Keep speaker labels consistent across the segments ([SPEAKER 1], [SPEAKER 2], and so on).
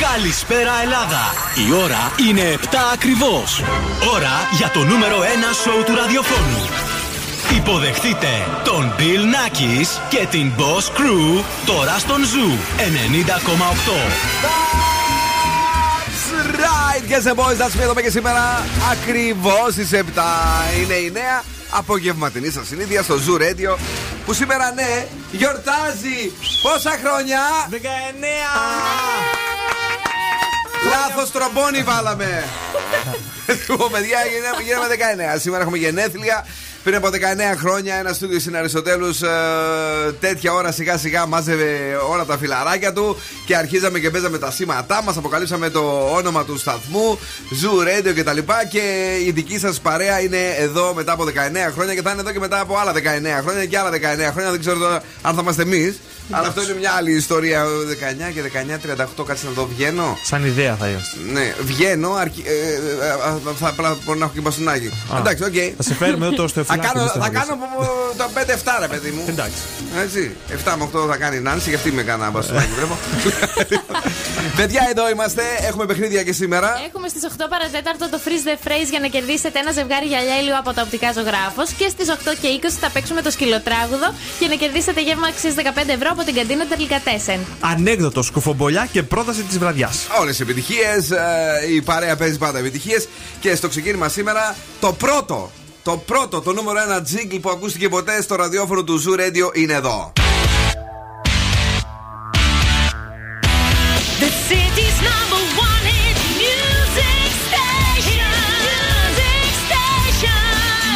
[SPEAKER 1] Καλησπέρα Ελλάδα! Η ώρα είναι 7 ακριβώς. Ώρα για το νούμερο 1 σοου του ραδιοφώνου. Υποδεχτείτε τον Bill Nackis και την Boss Crew τώρα στον Zoo 90,8
[SPEAKER 2] right, guess the boys, that's me εδώ και σήμερα ακριβώς στις 7. Είναι η νέα απογευματινή σας συνήθεια στο Zoo Radio που σήμερα ναι γιορτάζει πόσα χρόνια!
[SPEAKER 3] 19!
[SPEAKER 2] Λάθο τρομπόνι βάλαμε! Λοιπόν, παιδιά, γίναμε 19. Σήμερα έχουμε γενέθλια. Πριν από 19 χρόνια ένα στούντιο στην Αριστοτέλους ε, τέτοια ώρα σιγά σιγά μάζευε όλα τα φιλαράκια του και αρχίζαμε και παίζαμε τα σήματά μας. Αποκαλύψαμε το όνομα του σταθμού, Zoo Radio κτλ. Και, και η δική σας παρέα είναι εδώ μετά από 19 χρόνια και θα είναι εδώ και μετά από άλλα 19 χρόνια και άλλα 19 χρόνια. Δεν ξέρω τώρα αν θα είμαστε εμείς. Αλλά αυτό είναι μια άλλη ιστορία. 19 και 19, 38, κάτσε να δω. Βγαίνω;
[SPEAKER 3] Σαν ιδέα θα είμαστε.
[SPEAKER 2] Ναι, βγαίνω. Αρκι... Ε, ε, ε θα μπορεί να έχω και μπαστούνάκι. Εντάξει, οκ.
[SPEAKER 3] Θα σε φέρουμε εδώ στο
[SPEAKER 2] θα κάνω, θα κάνω το 5-7 ρε παιδί μου.
[SPEAKER 3] Εντάξει.
[SPEAKER 2] Έτσι. 7 με 8 θα κάνει η Νάνση, γιατί με κάνα μπαστούνάκι βλέπω. Παιδιά, εδώ είμαστε. Έχουμε παιχνίδια και σήμερα.
[SPEAKER 4] Έχουμε στις 8 παρατέταρτο το Freeze the Phrase για να κερδίσετε ένα ζευγάρι γυαλιά ήλιο από τα οπτικά ζωγράφος. Και στις 8 και 20 θα παίξουμε το σκυλοτράγουδο για να κερδίσετε γεύμα αξίας 15 ευρώ από την καντίνα Τερλικατέσεν.
[SPEAKER 3] Ανέκδοτο, σκουφομπολιά και πρόταση της βραδιάς.
[SPEAKER 2] Όλες οι επιτυχίες. Ε, η παρέα παίζει πάντα επιτυχίες. Και στο ξεκίνημα σήμερα το πρώτο το πρώτο, το νούμερο ένα τζίγκλ που ακούστηκε ποτέ στο ραδιόφωνο του Zoo Radio είναι εδώ. The city's number one hit music station. Music station.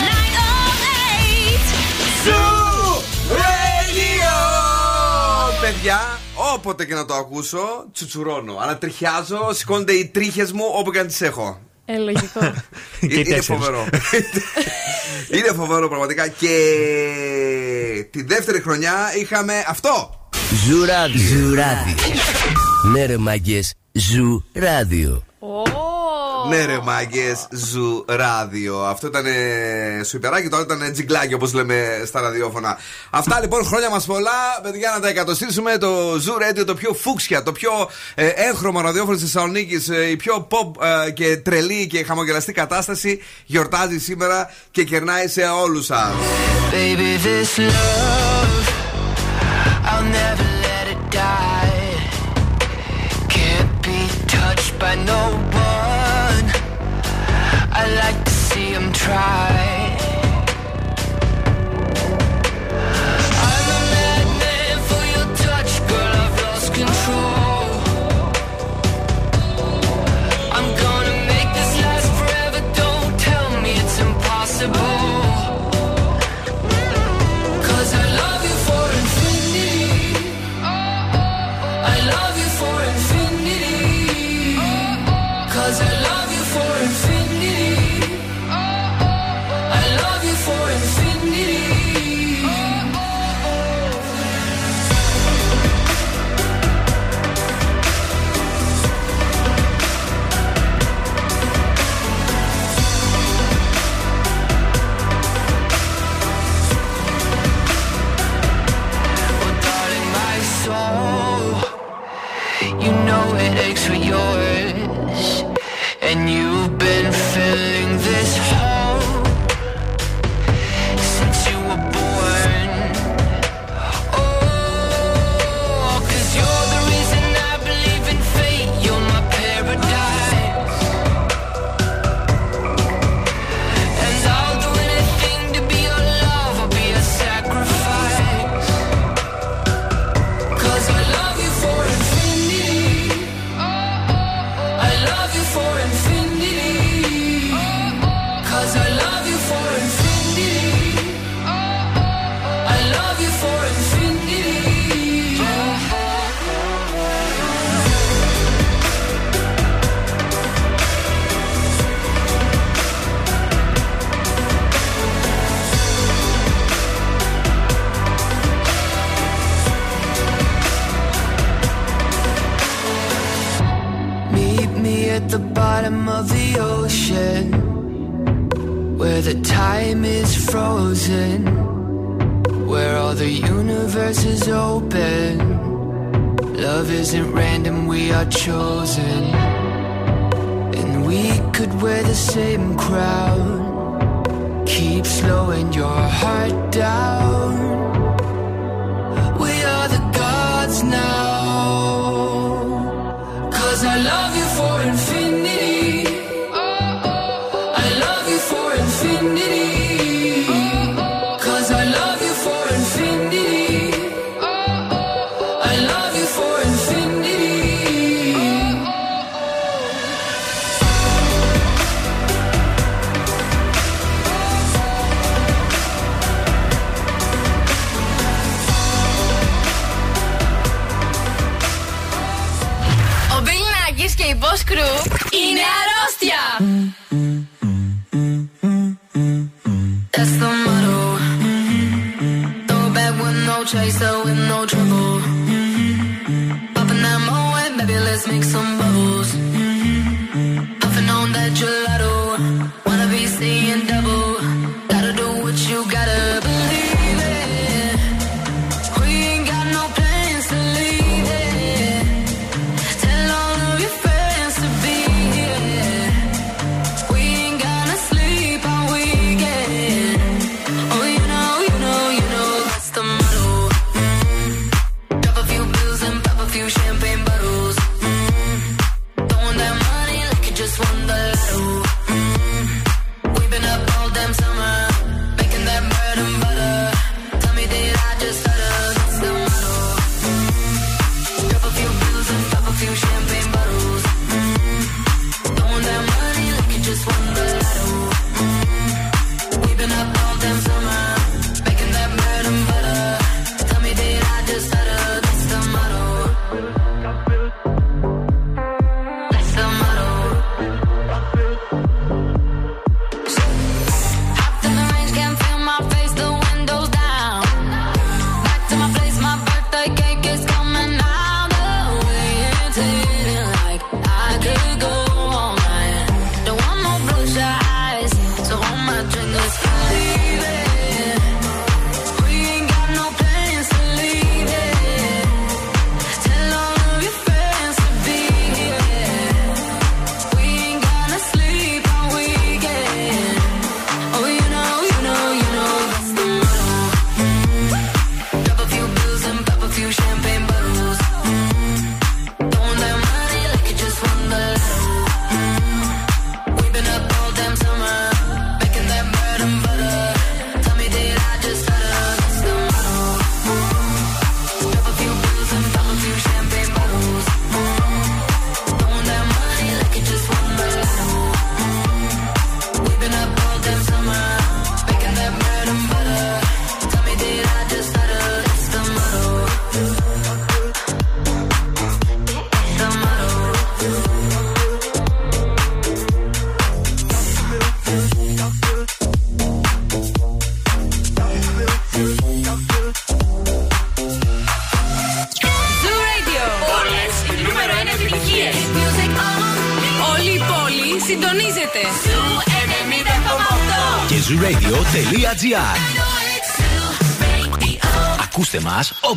[SPEAKER 2] 908. Zoo Radio. Παιδιά, όποτε και να το ακούσω, τσουτσουρώνω. Ανατριχιάζω, σηκώνονται οι τρίχες μου όπου και αν τις έχω.
[SPEAKER 4] Ε, λογικό.
[SPEAKER 2] είναι φοβερό. είναι φοβερό πραγματικά. Και τη δεύτερη χρονιά είχαμε αυτό.
[SPEAKER 5] Zoo Radio. Zoo Radio. Ναι ρε μάγκες, Zoo Radio.
[SPEAKER 2] Ναι, ρε μάγκες, Zoo Radio. Αυτό ήταν σουιπεράκι, τώρα ήταν τζιγκλάκι όπως λέμε στα ραδιόφωνα. Αυτά λοιπόν, χρόνια μας πολλά. Παιδιά, να τα εκατοστήσουμε. Το Zoo Radio, το πιο φούξια, το πιο ε, έγχρωμο ραδιόφωνο τη Θεσσαλονίκη, ε, η πιο pop ε, και τρελή και χαμογελαστή κατάσταση γιορτάζει σήμερα και κερνάει σε όλους σας. Baby, this love, I'll never let it die. Can't be touched by no try.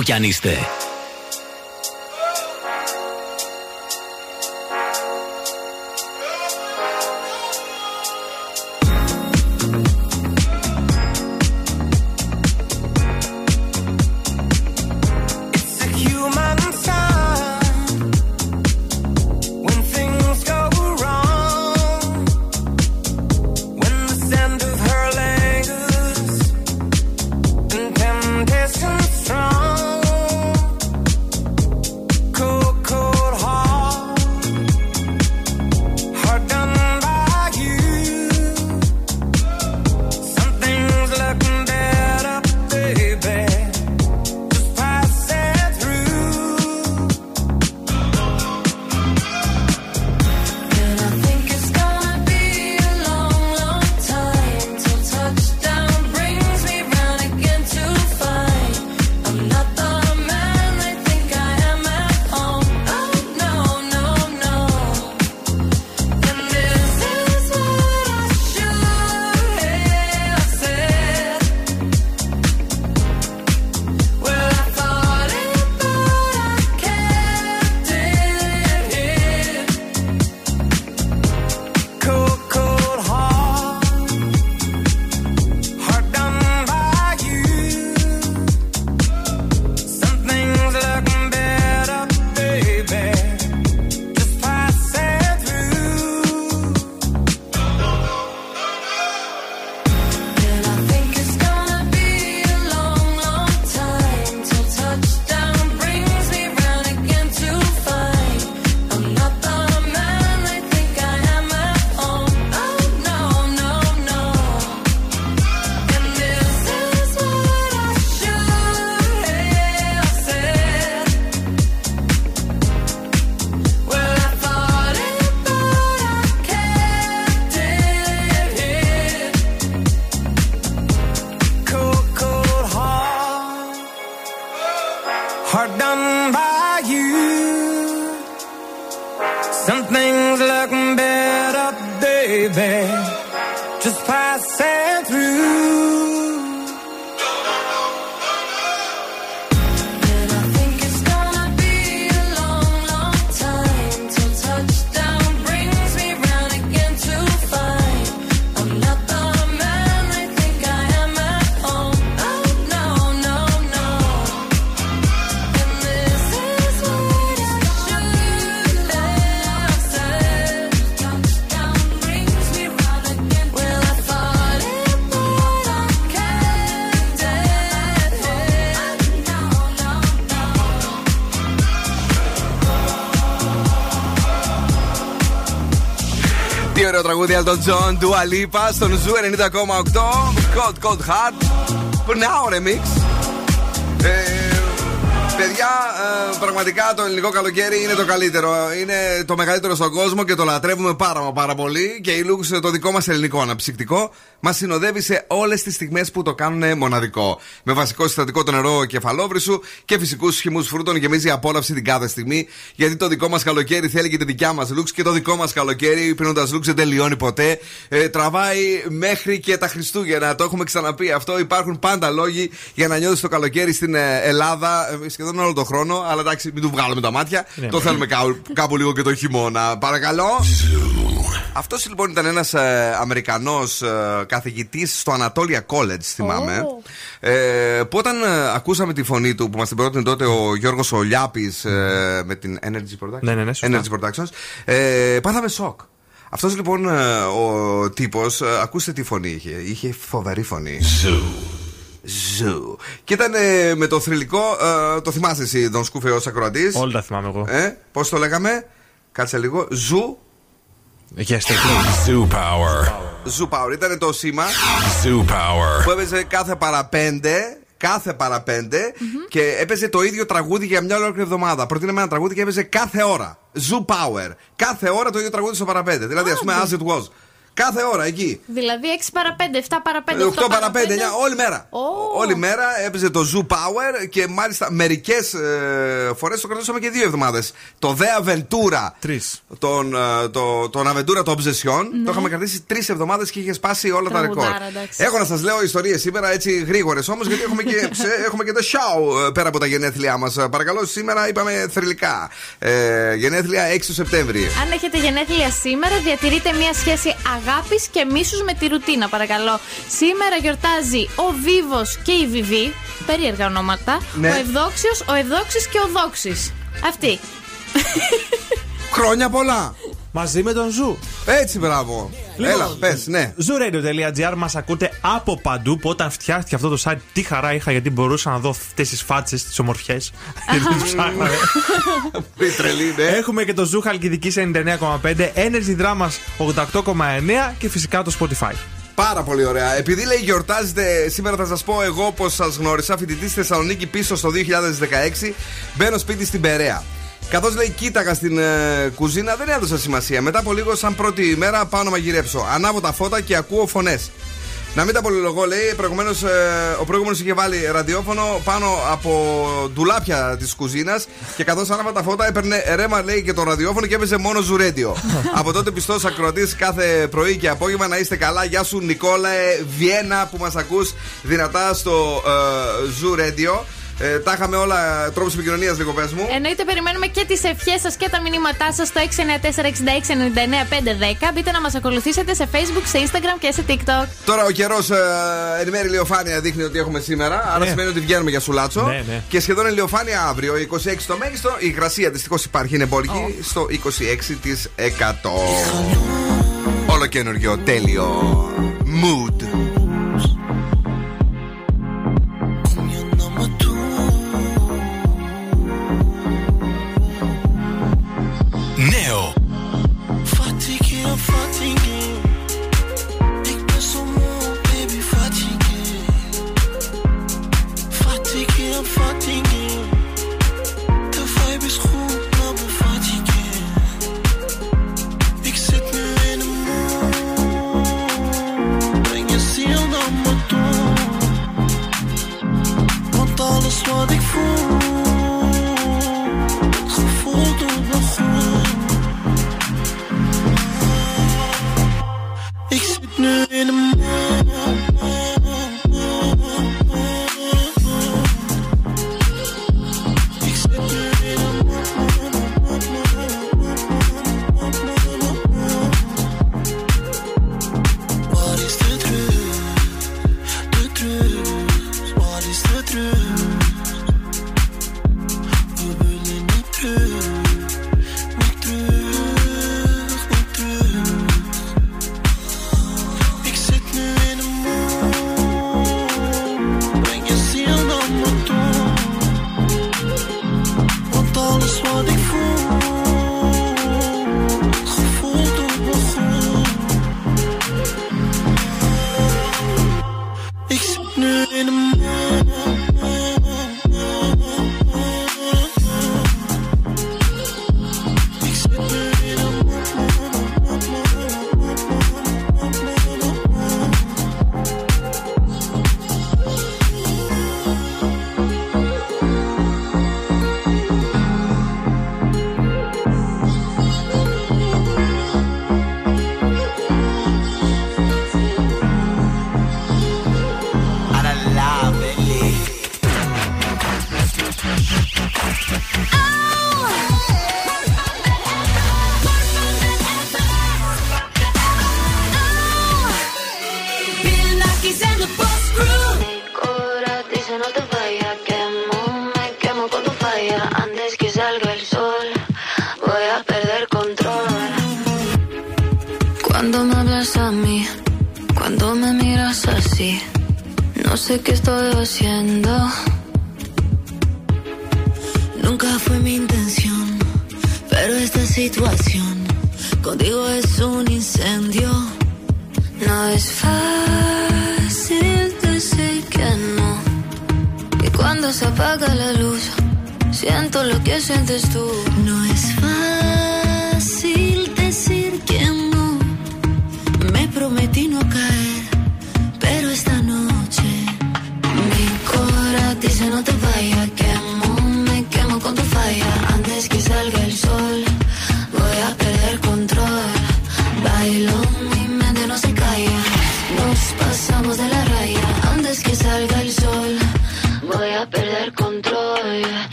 [SPEAKER 6] Όπου κι αν είστε.
[SPEAKER 2] τραγούδια από τον John Dua Lipa στον 90,8 Cold Cold Heart. Πριν ένα ώρα, ε, Παιδιά, ε, πραγματικά το ελληνικό καλοκαίρι είναι το καλύτερο. Είναι το μεγαλύτερο στον κόσμο και το λατρεύουμε πάρα μα πάρα πολύ. Και η Lux, το δικό μας ελληνικό αναψυκτικό, μας συνοδεύει σε όλες τις στιγμές που το κάνουν μοναδικό. Με βασικό συστατικό το νερό κεφαλόβρυσου και φυσικούς χυμούς φρούτων γεμίζει η απόλαυση την κάθε στιγμή. Γιατί το δικό μας καλοκαίρι θέλει και τη δικιά μας Lux και το δικό μας καλοκαίρι πίνοντας Lux δεν τελειώνει ποτέ. Ε, τραβάει μέχρι και τα Χριστούγεννα. Το έχουμε ξαναπεί αυτό. Υπάρχουν πάντα λόγοι για να νιώθεις το καλοκαίρι στην ε, Ελλάδα ε, σχεδόν όλο τον χρόνο. Αλλά εντάξει, μην του βγάλουμε τα μάτια. το θέλουμε κάπου, κάπου λίγο και το χειμώνα. Παρακαλώ. Αυτός λοιπόν ήταν ένας ε, Αμερικανός ε, καθηγητής στο Anatolia College, θυμάμαι. Ε, που όταν ε, ακούσαμε τη φωνή του, που μας την πρότεινε τότε ο Γιώργος Ολιάπης ε, με την Energy Productions.
[SPEAKER 3] Ναι, ναι, ναι, σωστά.
[SPEAKER 2] Energy Productions ε, πάθαμε σοκ. Αυτός λοιπόν ε, ο τύπος, ακούστε τι φωνή είχε. Είχε φοβερή φωνή. Ζου. Και ήταν ε, με το θρηλυκό. ε, το θυμάσαι εσύ, τον Σκούφε ως ακροατής;
[SPEAKER 3] Όλα τα θυμάμαι εγώ.
[SPEAKER 2] Ε, Πώς το λέγαμε, Κάτσε λίγο. Ζου.
[SPEAKER 3] Έχει αστερκλή.
[SPEAKER 7] Zoo Power.
[SPEAKER 2] Ζου Power. Ήταν το σήμα
[SPEAKER 7] Zoo Power.
[SPEAKER 2] που έπαιζε κάθε παραπέντε. Κάθε παραπέντε και έπαιζε το ίδιο τραγούδι για μια ολόκληρη εβδομάδα. Προτείναμε ένα τραγούδι και έπαιζε κάθε ώρα. Zoo Power. Κάθε ώρα το ίδιο τραγούδι στο παραπέντε. Δηλαδή, ας πούμε, as it was. Κάθε ώρα εκεί.
[SPEAKER 4] Δηλαδή 6 παρα 5, 7 παρα 5,
[SPEAKER 2] 8 παρα 5, 9, όλη μέρα.
[SPEAKER 4] Ω.
[SPEAKER 2] Όλη μέρα έπαιζε το Zoo Power και μάλιστα μερικές ε, φορές το κρατούσαμε και δύο εβδομάδες. Το Dea Ventura.
[SPEAKER 3] Τρεις.
[SPEAKER 2] Τον, ε, το, τον Aventura το Obsession. Το είχαμε κρατήσει τρεις εβδομάδες και είχε σπάσει όλα τα
[SPEAKER 4] Τραγουδάρα,
[SPEAKER 2] ρεκόρ.
[SPEAKER 4] εντάξει.
[SPEAKER 2] Έχω να σας λέω ιστορίες σήμερα έτσι γρήγορες όμως γιατί έχουμε και, ξε- έχουμε και το show ε, πέρα από τα γενέθλιά μας. Παρακαλώ, σήμερα είπαμε θρηλυκά. Ε, γενέθλια 6 του Σεπτέμβρη.
[SPEAKER 4] Αν έχετε γενέθλια σήμερα, διατηρείτε μια σχέση αγάπη και μίσους με τη ρουτίνα, παρακαλώ. Σήμερα γιορτάζει ο Βίβος και η Βιβί. Περίεργα ονόματα.
[SPEAKER 2] Ναι.
[SPEAKER 4] Ο Ευδόξιος, ο Ευδόξης και ο Δόξης. Αυτή.
[SPEAKER 2] Χρόνια πολλά!
[SPEAKER 3] Μαζί με τον Zoo.
[SPEAKER 2] Έτσι, μπράβο. Έλα, πες, ναι.
[SPEAKER 3] Zooradio.gr μας ακούτε από παντού. Που όταν φτιάχτηκε αυτό το site, τι χαρά είχα γιατί μπορούσα να δω αυτές τις φάτσες, τις ομορφιές. γιατί τις ψάχναμε.
[SPEAKER 2] Η τρελή, ναι.
[SPEAKER 3] Έχουμε και το Zoo Χαλκιδικής 99,5, Energy Dramas 88,9 και φυσικά το Spotify.
[SPEAKER 2] Πάρα πολύ ωραία. Επειδή λέει γιορτάζετε, σήμερα θα σας πω εγώ πώ σας γνώρισα. Φοιτητής στη Θεσσαλονίκη πίσω στο 2016. Μπαίνω σπίτι στην Περαία. Καθώς λέει, κοίταγα στην ε, κουζίνα, δεν έδωσα σημασία. Μετά από λίγο, σαν πρώτη ημέρα, πάω να μαγειρέψω. Ανάβω τα φώτα και ακούω φωνές. Να μην τα πολυλογώ, λέει. Προηγουμένως, ε, ο προηγούμενος είχε βάλει ραδιόφωνο πάνω από ντουλάπια της κουζίνας και καθώς άναβα τα φώτα έπαιρνε ρέμα, λέει, και το ραδιόφωνο και έπαιζε μόνο ζουρέντιο. από τότε πιστός ακροατής κάθε πρωί και απόγευμα να είστε καλά. Γεια σου, Νικόλαε Βιένα που μας ακούς δυνατά στο ε, ζουρέντιο. Ε, τα είχαμε όλα τρόπους επικοινωνίας, λίγο πες μου.
[SPEAKER 4] Εννοείται, περιμένουμε και τις ευχές σας και τα μηνύματά σας στο 694-6699-510. Μπείτε να μας ακολουθήσετε σε Facebook, σε Instagram και σε TikTok.
[SPEAKER 2] Τώρα ο καιρός ε, εν μέρει ηλιοφάνεια δείχνει ότι έχουμε σήμερα. Άρα
[SPEAKER 3] Ναι.
[SPEAKER 2] σημαίνει ότι βγαίνουμε για σουλάτσο.
[SPEAKER 3] Ναι, ναι.
[SPEAKER 2] Και σχεδόν ηλιοφάνεια αύριο. 26 το μέγιστο. Η υγρασία δυστυχώς υπάρχει, είναι εμπορική. Στο 26%. Όλο καινούριο, τέλειο. Mood.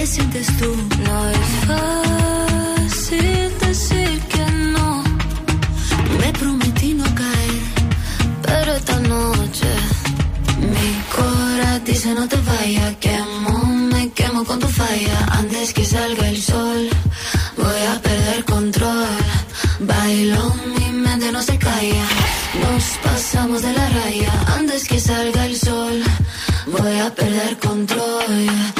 [SPEAKER 8] ¿Qué sientes tú? No es fácil decir que no. Me prometí no caer, pero esta noche mi cora dice no te vaya. Quemo, me quemo con tu falla. Antes que salga el sol, voy a perder control. Bailo, mi mente no se calla. Nos pasamos de la raya. Antes que salga el sol, voy a perder control.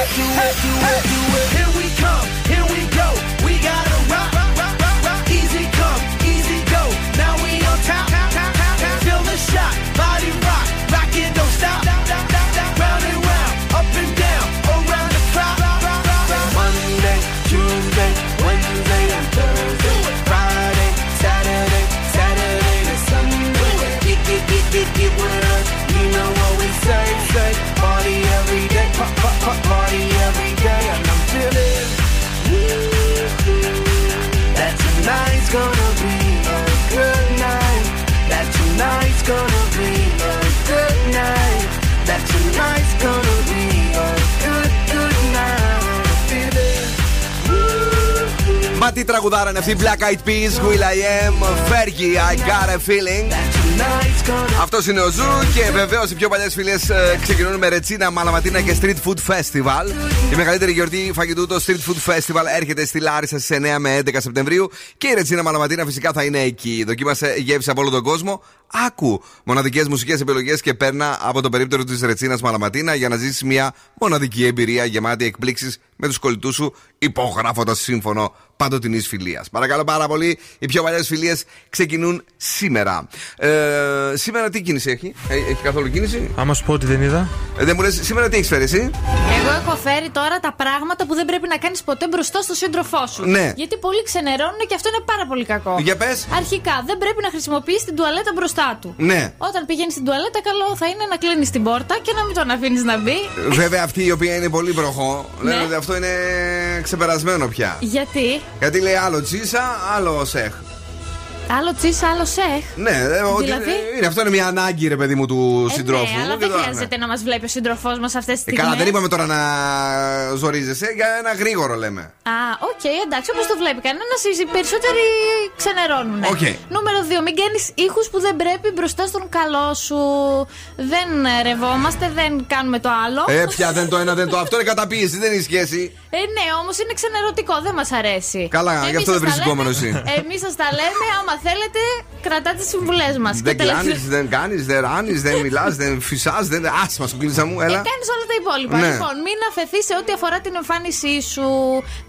[SPEAKER 9] it,
[SPEAKER 10] do it, do it, do it. Here we pop, pop, pop, party every day. And I'm feeling that tonight's gonna be a good night. That tonight's gonna be a good night. That tonight's gonna be a good, good night. Feeling
[SPEAKER 2] Μα τι τραγουδάρα είναι αυτή, Black Eyed Peas, Will I Am, Fergie, I Got a Feeling.
[SPEAKER 10] Tonight's gonna
[SPEAKER 2] Αυτός είναι ο Ζου και βεβαίως οι πιο παλιές φιλίε ξεκινούν με ρετσίνα, μαλαματίνα και street food festival. Η μεγαλύτερη γιορτή φαγητού, το street food festival, έρχεται στη Λάρισα στις 9 με 11 Σεπτεμβρίου και η ρετσίνα μαλαματίνα φυσικά θα είναι εκεί. Δοκίμασε γεύση από όλο τον κόσμο. Άκου μοναδικές μουσικές επιλογές και παίρνα από το περίπτερο της ρετσίνας μαλαματίνα για να ζήσεις μια μοναδική εμπειρία γεμάτη εκπλήξεις με τους κολλητούς σου, υπογράφοντας σύμφωνο παντοτινής φιλίας. Παρακαλώ πάρα πολύ, οι πιο παλιές φιλίες ξεκινούν σήμερα. Ε, σήμερα τι κίνηση έχει, Ε, έχει καθόλου κίνηση;
[SPEAKER 3] Άμα σου πω ότι δεν είδα.
[SPEAKER 2] Ε, δεν μου λες, σήμερα τι έχεις φέρει εσύ;
[SPEAKER 4] Εγώ έχω φέρει τώρα τα πράγματα που δεν πρέπει να κάνεις ποτέ μπροστά στο σύντροφό σου.
[SPEAKER 2] Ναι.
[SPEAKER 4] Γιατί πολλοί ξενερώνουν και αυτό είναι πάρα πολύ κακό.
[SPEAKER 2] Για πες.
[SPEAKER 4] Αρχικά, δεν πρέπει να χρησιμοποιείς την τουαλέτα μπροστά του.
[SPEAKER 2] Ναι.
[SPEAKER 4] Όταν πηγαίνεις στην τουαλέτα, καλό θα είναι να κλείνεις την πόρτα και να μην τον αφήνεις να μπει.
[SPEAKER 2] Βέβαια αυτή η οποία είναι πολύ βροχό, λένε
[SPEAKER 4] Ναι.
[SPEAKER 2] ότι αυτό είναι ξεπερασμένο πια.
[SPEAKER 4] Γιατί;
[SPEAKER 2] Γιατί λέει άλλο τσίσα, άλλο σεξ.
[SPEAKER 4] Άλλο τσίσα, άλλο σεξ.
[SPEAKER 2] Ναι, ε, ότι
[SPEAKER 4] Δηλαδή;
[SPEAKER 2] είναι, αυτό είναι μια ανάγκη, ρε παιδί μου, του
[SPEAKER 4] Ε,
[SPEAKER 2] συντρόφου.
[SPEAKER 4] ναι, αλλά
[SPEAKER 2] Και
[SPEAKER 4] δεν
[SPEAKER 2] τώρα,
[SPEAKER 4] χρειάζεται να μας βλέπει ο σύντροφό μας αυτές τις
[SPEAKER 2] Ε,
[SPEAKER 4] στιγμές.
[SPEAKER 2] καλά, δεν είπαμε τώρα να ζορίζεσαι για ένα γρήγορο λέμε.
[SPEAKER 4] Α, οκ, εντάξει, όπως το βλέπει κανένας, οι περισσότεροι ξενερώνουν.
[SPEAKER 2] Οκ.
[SPEAKER 4] Νούμερο 2. Μην κάνεις ήχους που δεν πρέπει μπροστά στον καλό σου. Δεν ε, ρευόμαστε, δεν κάνουμε το άλλο.
[SPEAKER 2] Ε, πια δεν το ένα, δεν το αυτό είναι καταπίεση, δεν έχει σχέση.
[SPEAKER 4] Ε, ναι, όμως είναι ξενερωτικό, δεν μας αρέσει.
[SPEAKER 2] Καλά, γι' αυτό δεν βρίσκομενο εσύ.
[SPEAKER 4] Εμείς σας τα λέμε, άμα θέλετε, κρατάτε τις συμβουλές μας.
[SPEAKER 2] Δεν κλάνει, δεν κάνεις, δεν ράνεις, δεν μιλάς, δεν φυσάς, δεν. Άσμα σου κλείσσα μου, έλα.
[SPEAKER 4] Κάνεις όλα τα υπόλοιπα.
[SPEAKER 2] Ναι.
[SPEAKER 4] Λοιπόν, μην αφαιθεί σε ό,τι αφορά την εμφάνισή σου.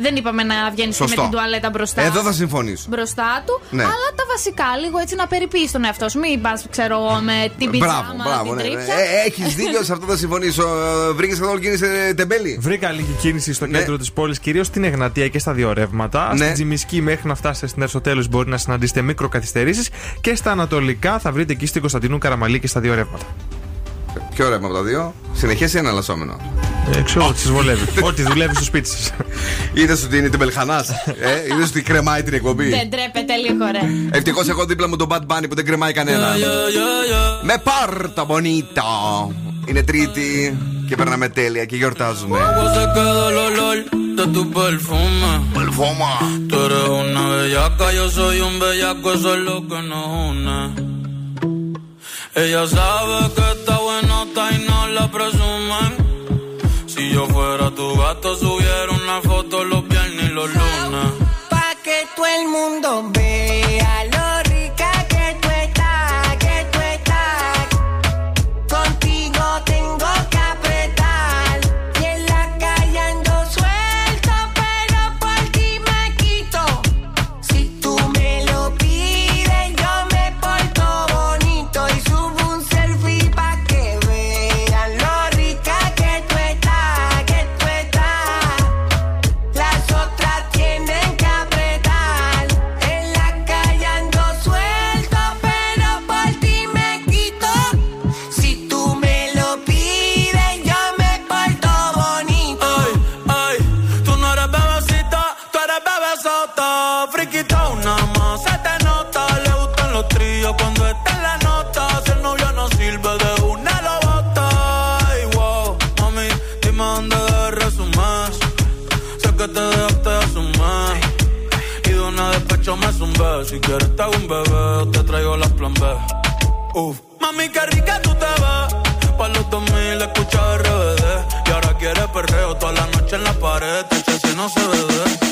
[SPEAKER 4] Δεν είπαμε να βγαίνεις με
[SPEAKER 2] Σωστό.
[SPEAKER 4] την τουαλέτα μπροστά.
[SPEAKER 2] Εδώ θα συμφωνήσω.
[SPEAKER 4] Μπροστά του.
[SPEAKER 2] Ναι.
[SPEAKER 4] Αλλά τα βασικά, λίγο έτσι να περιποιείς τον εαυτό σου. Μην πας, ξέρω εγώ, με την πιτζάμα,
[SPEAKER 2] Μπράβο, μπράβο.
[SPEAKER 4] την
[SPEAKER 2] Ναι.
[SPEAKER 4] τρίπια.
[SPEAKER 2] Έχεις δίκιο, σε αυτό θα συμφωνήσω. Βρήκες καθόλου κίνηση ε, τεμπέλη.
[SPEAKER 3] Βρήκα λίγη κίνηση στο
[SPEAKER 2] Ναι.
[SPEAKER 3] Κέντρο της πόλης, κυρίως στην Εγνατία και στα δύο ρεύματα.
[SPEAKER 2] Ναι.
[SPEAKER 3] Στην Τζιμισκή μέχρι να φτάσετε στην Ερσοτέλου μπορεί να συναντήσετε μικροκαθυστερήσεις. Και στα Ανατολικά θα βρείτε εκεί στην Κωνσταντινού Καραμαλή και στα δύο ρεύματα.
[SPEAKER 2] Ποιο ρεύμα από τα δύο; Συνεχίσει ένα λασόμενο.
[SPEAKER 3] Ε, ξέρω ότι σας βολεύει. Ό,τι δουλεύει στο σπίτι σας.
[SPEAKER 2] Είδε ότι είναι τεμπελχανά. ε, Είδες ότι κρεμάει την εκπομπή;
[SPEAKER 4] Δεν τρέπεται λίγο, ρε.
[SPEAKER 2] Ευτυχώς έχω δίπλα μου τον Bad Bunny που δεν κρεμάει κανένα. Με πάρτα bonita. Είναι Τρίτη και περνάμε τέλεια και γιορτάζουμε.
[SPEAKER 11] Se quedó el olor de tu perfume.
[SPEAKER 2] Perfume.
[SPEAKER 11] Tú eres una bellaca, yo soy un bellaco, eso es lo que nos une. Ella sabe que está buenota y no la presumen. Si yo fuera tu gato, subiera una foto los viernes y los lunes.
[SPEAKER 12] Pa' que todo el mundo vea Un
[SPEAKER 11] bebé, te traigo las plan B. Uf. Mami, qué rica tú te ves. Pa' los 2000 escucha RBD. Y ahora quieres perreo toda la noche en la pared. Te si no se ve.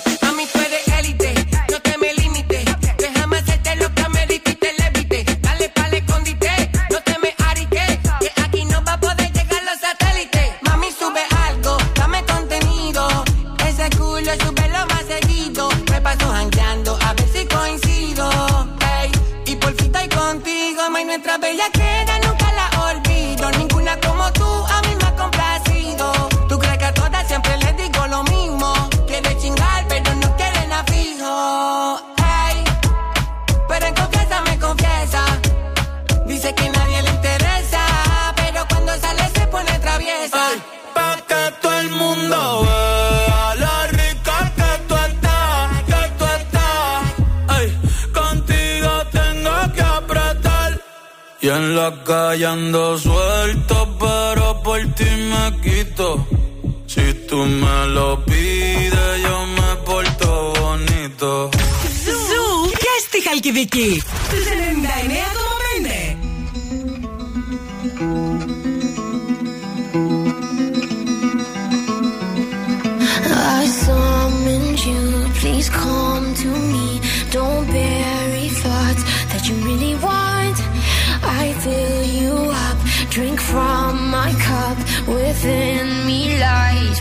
[SPEAKER 12] y
[SPEAKER 11] ando suelto, pero por ti me quito. Si tú me lo pides, yo me porto bonito.
[SPEAKER 6] Ζου και στη Χαλκιδική.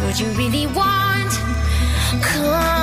[SPEAKER 13] would you really want? Come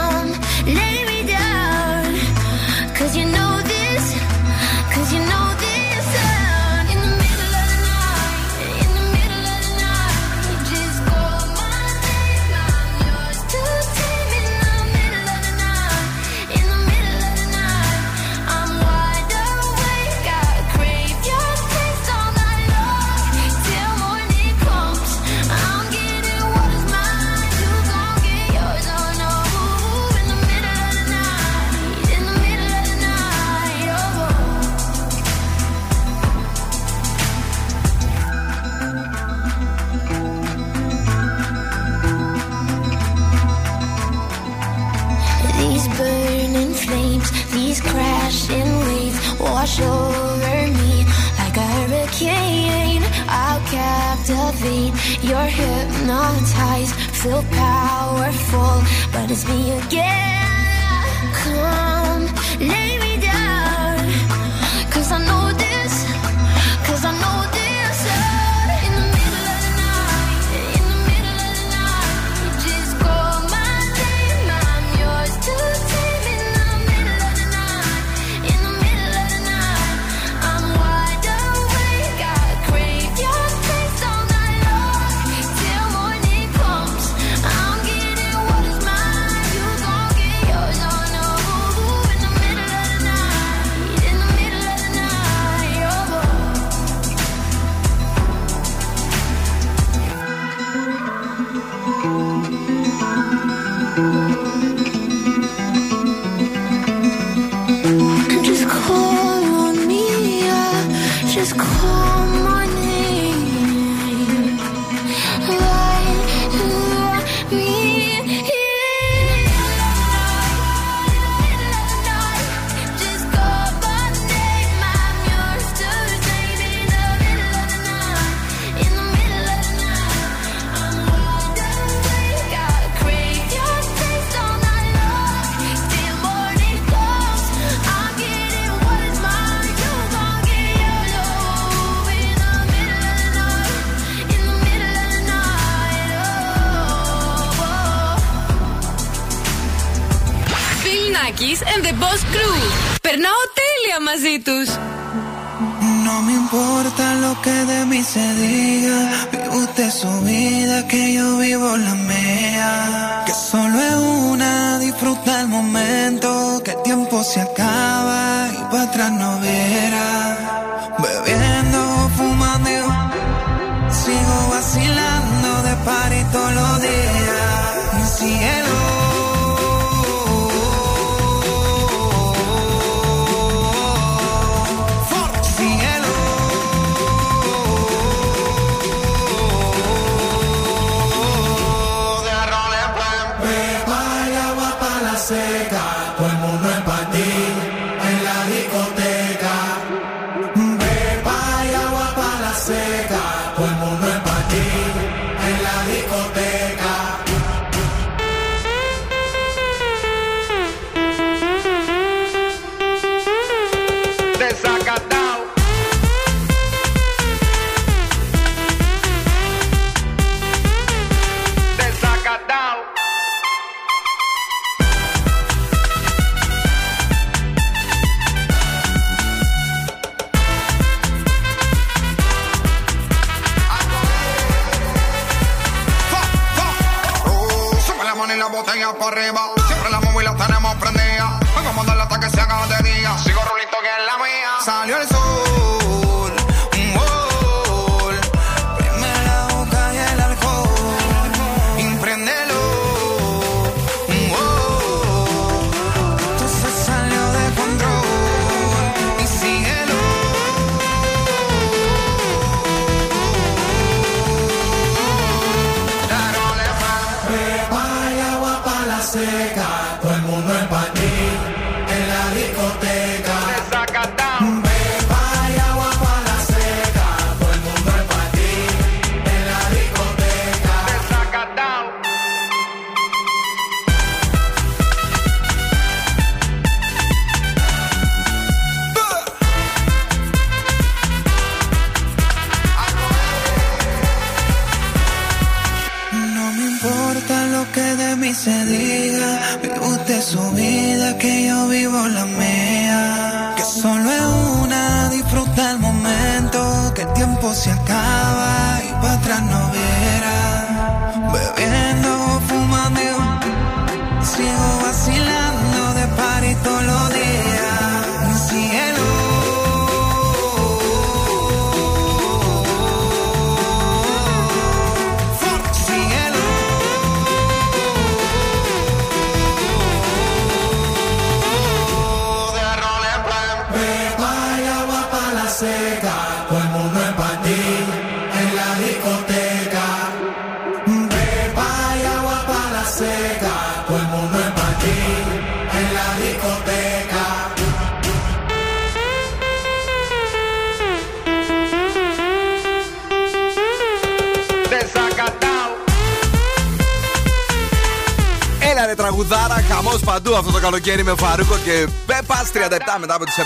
[SPEAKER 2] παντού αυτό το καλοκαίρι με Farruko και Pepas 37 μετά από τις 7.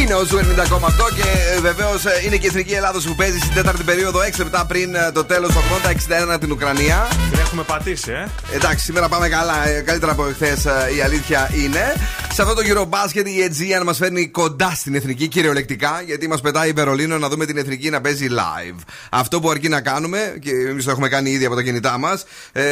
[SPEAKER 2] Είναι ο Zoo 90,8 και βεβαίως είναι και η Εθνική Ελλάδα που παίζει στην τέταρτη περίοδο 6 λεπτά πριν ε, το τέλος 80-61 την Ουκρανία.
[SPEAKER 3] Την έχουμε πατήσει, ε.
[SPEAKER 2] Εντάξει, σήμερα πάμε καλά. ε, Καλύτερα από εχθέ η αλήθεια είναι. Σε αυτό το γύρο μπάσκετ η Aegean μας φέρνει κοντά στην εθνική κυριολεκτικά γιατί μας πετάει η Βερολίνο να δούμε την εθνική να παίζει live. Αυτό που αρκεί να κάνουμε και εμείς το έχουμε κάνει ήδη από τα κινητά μας. Ε,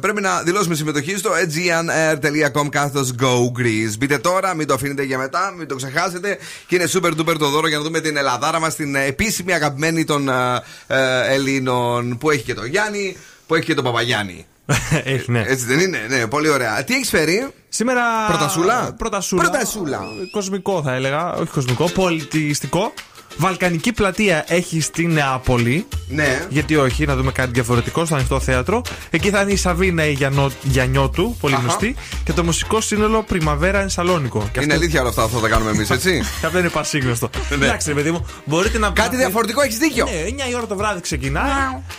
[SPEAKER 2] πρέπει να δηλώσουμε συμμετοχή στο aegeanair.com κάθετο Go Greece. Μπείτε τώρα, μην το αφήνετε για μετά, μην το ξεχάσετε. Και είναι super duper το δώρο για να δούμε την Ελλαδάρα μας, την επίσημη αγαπημένη των ε, ε, Ελλήνων που έχει και τον Γιάννη, που έχει και τον Παπαγιάννη.
[SPEAKER 3] Έχει, ναι.
[SPEAKER 2] Έτσι δεν είναι, ναι, πολύ ωραία. Τι έχεις φέρει,
[SPEAKER 3] Σήμερα.
[SPEAKER 2] Πρωτασούλα;
[SPEAKER 3] Πρωτασούλα.
[SPEAKER 2] Πρωτασούλα.
[SPEAKER 3] Κοσμικό θα έλεγα. Όχι κοσμικό, πολιτιστικό. Βαλκανική πλατεία έχει στην Νεάπολη.
[SPEAKER 2] Ναι.
[SPEAKER 3] Γιατί όχι, να δούμε κάτι διαφορετικό στο ανοιχτό θέατρο. Εκεί θα είναι η Σαβίνα η Γιαννό, Γιαννιώτου, πολύ
[SPEAKER 2] Αχα.
[SPEAKER 3] γνωστή. Και το μουσικό σύνολο Πριμαβέρα εν Σαλόνικο. Και
[SPEAKER 2] Είναι αλήθεια όλα αυτά αυτό θα κάνουμε εμείς, έτσι;
[SPEAKER 3] Και αυτό είναι πασίγνωστο.
[SPEAKER 2] Ναι.
[SPEAKER 3] Εντάξει, ρε παιδί μου, μπορείτε να.
[SPEAKER 2] Κάτι διαφορετικό, έχεις δίκιο.
[SPEAKER 3] Ναι, 9 η ώρα το βράδυ ξεκινάει.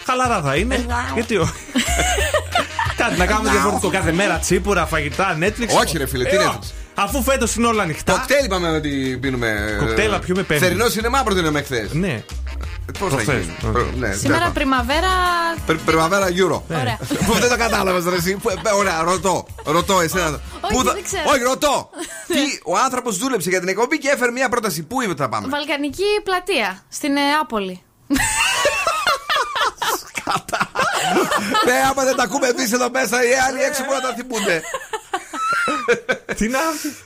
[SPEAKER 3] Χαλαρά θα είναι. Γιατί όχι. Κάτι να κάνουμε διαφορετικό. Κάθε μέρα τσίπουρα, φαγητά, Netflix.
[SPEAKER 2] Όχι, ρε φίλε, τι
[SPEAKER 3] Ε,
[SPEAKER 2] Netflix?
[SPEAKER 3] Αφού φέτος είναι όλα ανοιχτά.
[SPEAKER 2] Κοκτέιλ είπαμε ότι πίνουμε.
[SPEAKER 3] Κοκτέιλ να πιούμε πέμπτη.
[SPEAKER 2] Θερινό σινεμά προτείναμε χθε.
[SPEAKER 3] Ναι.
[SPEAKER 2] Πώς θα
[SPEAKER 3] Προχθές.
[SPEAKER 2] γίνει;
[SPEAKER 3] Οκ.
[SPEAKER 2] Προ- ναι,
[SPEAKER 4] Σήμερα
[SPEAKER 2] τέλος
[SPEAKER 4] πριμαβέρα.
[SPEAKER 2] πάντων. Πρι- Πριμαβέρα Euro.
[SPEAKER 4] Ωραία.
[SPEAKER 2] Πού δεν το κατάλαβες, ρε εσύ. Πού- ε, Ωραία, ρωτώ. Ρωτώ εσένα.
[SPEAKER 4] Όχι,
[SPEAKER 2] Πού θα-
[SPEAKER 4] δεν ξέρω.
[SPEAKER 2] Όχι, ρωτώ. Τι, ο άνθρωπος δούλεψε για την εκπομπή και έφερε μια πρόταση. Πού είπε ότι θα πάμε;
[SPEAKER 4] Βαλκανική πλατεία στην Νεάπολη.
[SPEAKER 2] Ναι, άμα δεν τα ακούμε εμείς εδώ μέσα, οι άλλοι έξω μπορούν να τα θυμούνται.
[SPEAKER 3] Τι να.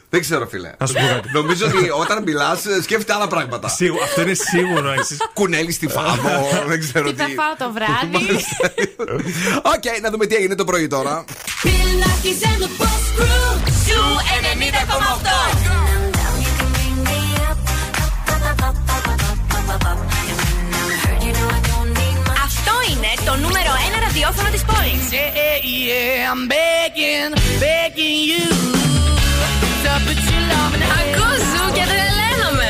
[SPEAKER 2] Δεν ξέρω, φίλε.
[SPEAKER 3] Να σου πω κάτι.
[SPEAKER 2] Νομίζω ότι όταν μιλάς, σκέφτεται άλλα πράγματα.
[SPEAKER 3] Σίγουρα, αυτό είναι σίγουρο. εξής.
[SPEAKER 2] Κουνέλι στη φάβο, δεν ξέρω
[SPEAKER 4] Τι
[SPEAKER 2] τι.
[SPEAKER 4] θα φάω το βράδυ;
[SPEAKER 2] Οκ, να δούμε τι έγινε το πρωί τώρα.
[SPEAKER 6] Bill Nakis and the Boss Crew. Zoo 90,8. Το νούμερο 1 ραδιόφωνο της πόλης.
[SPEAKER 11] Yeah, yeah, I'm begging, begging you to put your love in
[SPEAKER 6] Ακούς Zoo και τρελαίνομαι.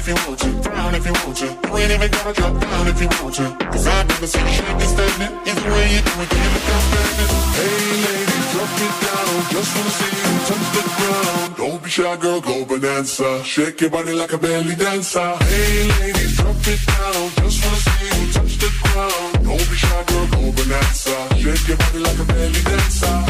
[SPEAKER 14] If you want to, down if you want to. You ain't even gotta drop down if you want to. Cause I've never seen shake and standing. Either way you do it, give it down standing. Hey ladies, drop it down. Just wanna see you touch the ground. Don't be shy, girl, go bonanza. Shake your body like a belly dancer. Hey ladies, drop it down. Just wanna see you touch the ground. Don't be shy, girl, go bonanza. Shake your body like a belly dancer.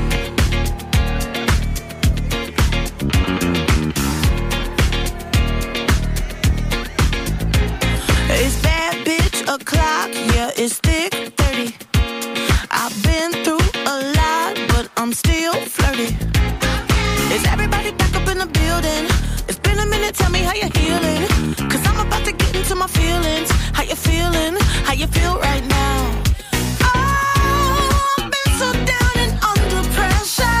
[SPEAKER 15] O'clock, yeah, it's thick 30. I've been through a lot, but I'm still flirty. Is everybody back up in the building? It's been a minute, tell me how you're healing. Cause I'm about to get into my feelings. How you feeling? How you feel right now? Oh, I've been so down and under pressure.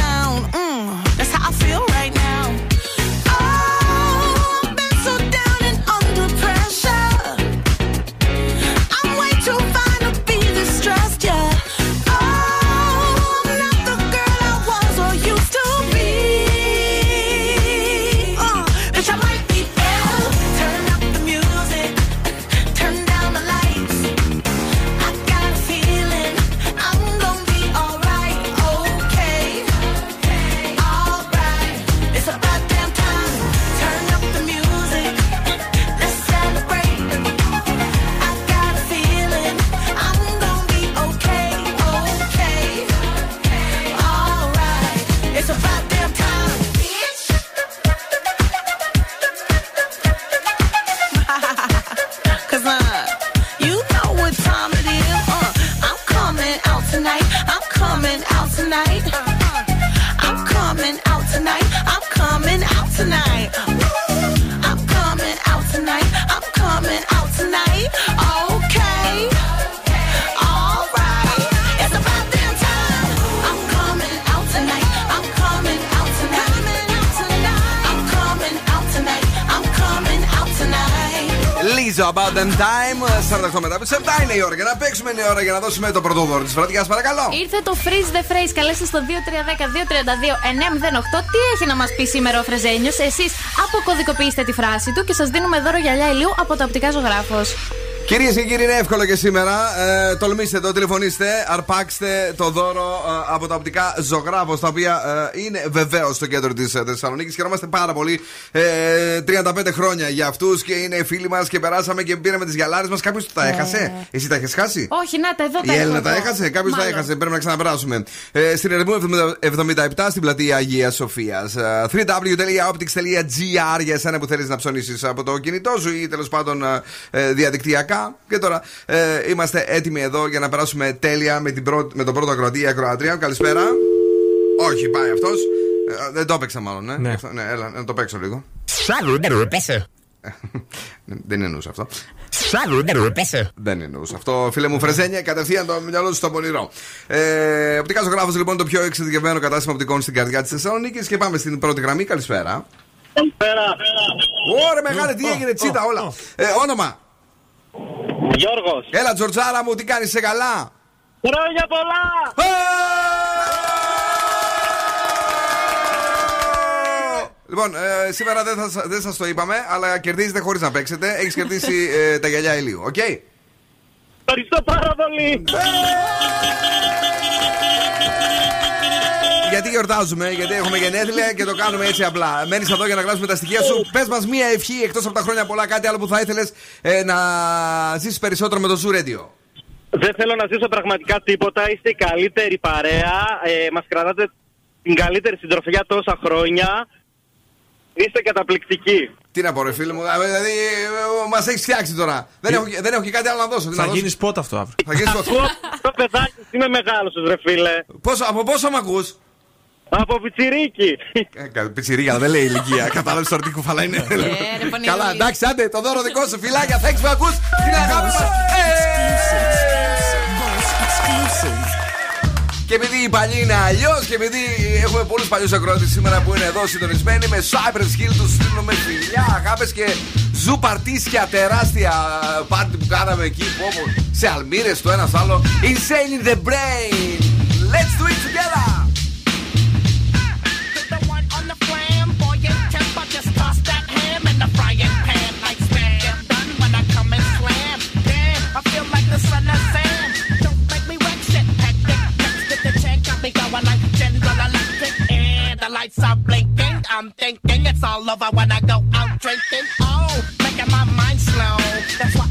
[SPEAKER 15] About
[SPEAKER 2] them time. 48 μετά από 7 είναι η ώρα για να παίξουμε. Είναι η ώρα για να δώσουμε το πρώτο δώρο της βραδιάς, παρακαλώ.
[SPEAKER 4] Ήρθε το Freeze the Phrase. Καλέστε στο 2310-232-908. Τι έχει να μας πει σήμερα ο Φρεζένιος; Εσείς αποκωδικοποιήστε τη φράση του και σας δίνουμε δώρο γυαλιά ηλίου από το οπτικά ζωγράφος.
[SPEAKER 2] Κυρίες και κύριοι, είναι εύκολο και σήμερα. Ε, τολμήστε το, τηλεφωνήστε, αρπάξτε το δώρο ε, από τα οπτικά ζωγράφος, τα οποία ε, είναι βεβαίως στο κέντρο της Θεσσαλονίκης. Χαιρόμαστε πάρα πολύ. Ε, 35 χρόνια για αυτούς και είναι φίλοι μας και περάσαμε και πήραμε τις γυαλάρες μας. Κάποιος τα έχασε; Εσύ τα έχεις χάσει;
[SPEAKER 4] Όχι, να τα εδώ τα
[SPEAKER 2] Η
[SPEAKER 4] έχω
[SPEAKER 2] Έλληνα τα
[SPEAKER 4] εγώ.
[SPEAKER 2] έχασε, κάποιος τα
[SPEAKER 4] Μάλλον.
[SPEAKER 2] έχασε. Πρέπει να ξαναπεράσουμε. Ε, στην Ερεμού 77 στην πλατεία Αγία Σοφίας. www.optics.gr για εσένα που θέλεις να ψωνίσεις από το κινητό σου ή τέλος πάντων ε, ε, διαδικτυακά. Και τώρα ε, είμαστε έτοιμοι εδώ για να περάσουμε τέλεια με, την πρώτη- με τον πρώτο ακροατή ή ακροατρία. Καλησπέρα. Όχι, πάει αυτός. δεν το έπαιξα μάλλον, ε.
[SPEAKER 3] Ναι.
[SPEAKER 2] Αυτό- ναι, έλα, να το παίξω λίγο. Δεν εννοούσα αυτό. Δεν εννοούσα αυτό, φίλε μου Φρεζένια, κατευθείαν το μυαλό σου στο πονηρό. Ε, οπτικά ζωγράφος λοιπόν το πιο εξειδικευμένο κατάστημα οπτικών στην καρδιά της Θεσσαλονίκης και πάμε στην πρώτη γραμμή. Καλησπέρα.
[SPEAKER 16] Καλησπέρα.
[SPEAKER 2] Ωραία, μεγάλη, τι έγινε, τσίτα όλα. Ε, όνομα.
[SPEAKER 16] Γιώργος.
[SPEAKER 2] Έλα, Τζορτζάρα μου, τι κάνεις, σε καλά;
[SPEAKER 16] Χρόνια πολλά!
[SPEAKER 2] Λοιπόν, ε, σήμερα δεν, θα, δεν σας το είπαμε, αλλά κερδίζετε χωρίς να παίξετε. Έχεις κερδίσει ε, τα γυαλιά ηλίου, οκ;
[SPEAKER 16] Ευχαριστώ πάρα πολύ!
[SPEAKER 2] Γιατί γιορτάζουμε, γιατί έχουμε γενέθλια και το κάνουμε έτσι απλά. Μένεις εδώ για να γράψουμε τα στοιχεία σου. Πες μας μία ευχή εκτός από τα χρόνια πολλά, κάτι άλλο που θα ήθελες να ζήσεις περισσότερο με το Zoo Radio.
[SPEAKER 16] Δεν θέλω να ζήσω πραγματικά τίποτα. Είστε η καλύτερη παρέα. Ε, Μας κρατάτε την καλύτερη συντροφιά τόσα χρόνια. Είστε καταπληκτικοί.
[SPEAKER 2] Τι να πω, ρε φίλε μου, ε, δηλαδή μας έχεις φτιάξει τώρα. Δεν έχω, δεν έχω και κάτι άλλο να δώσω. Τι
[SPEAKER 3] Θα
[SPEAKER 2] να δώσω;
[SPEAKER 3] γίνει σποτ αυτό αύριο;
[SPEAKER 2] Θα γίνεις σποτ.
[SPEAKER 16] Το παιδάκι σου, είμαι μεγάλος, ρε φίλε.
[SPEAKER 2] Πόσο, από πόσο μ' ακούς;
[SPEAKER 16] Από πιτσιρίκι.
[SPEAKER 2] Ε, Πιτσιρίκια, δεν λέει ηλικία. Κατάλαβες τώρα τι κουφαλά είναι. Καλά, εντάξει, άντε, το δώρο δικό σου, φιλάκια, thanks που ακούς την αγάπη μας. Και επειδή η παλιά είναι αλλιώς και επειδή έχουμε πολλούς παλιούς ακροάτε σήμερα που είναι εδώ συντονισμένοι με Cypress Hill τους στείλουμε φιλιά, αγάπες και ζου παρτίσια τεράστια πάρτι που κάναμε εκεί που όπου σε αλμύρες το ένα στο άλλο. Insane in the brain. Let's do it together.
[SPEAKER 12] The frying pan like spam. Get done when I come and slam. Damn, I feel like the son of Sam. Don't make me wreck shit. Hectic, next to the check, got me going like General Electric. And the lights are blinking. I'm thinking it's all over when I go out drinking. Oh, making my mind slow. That's why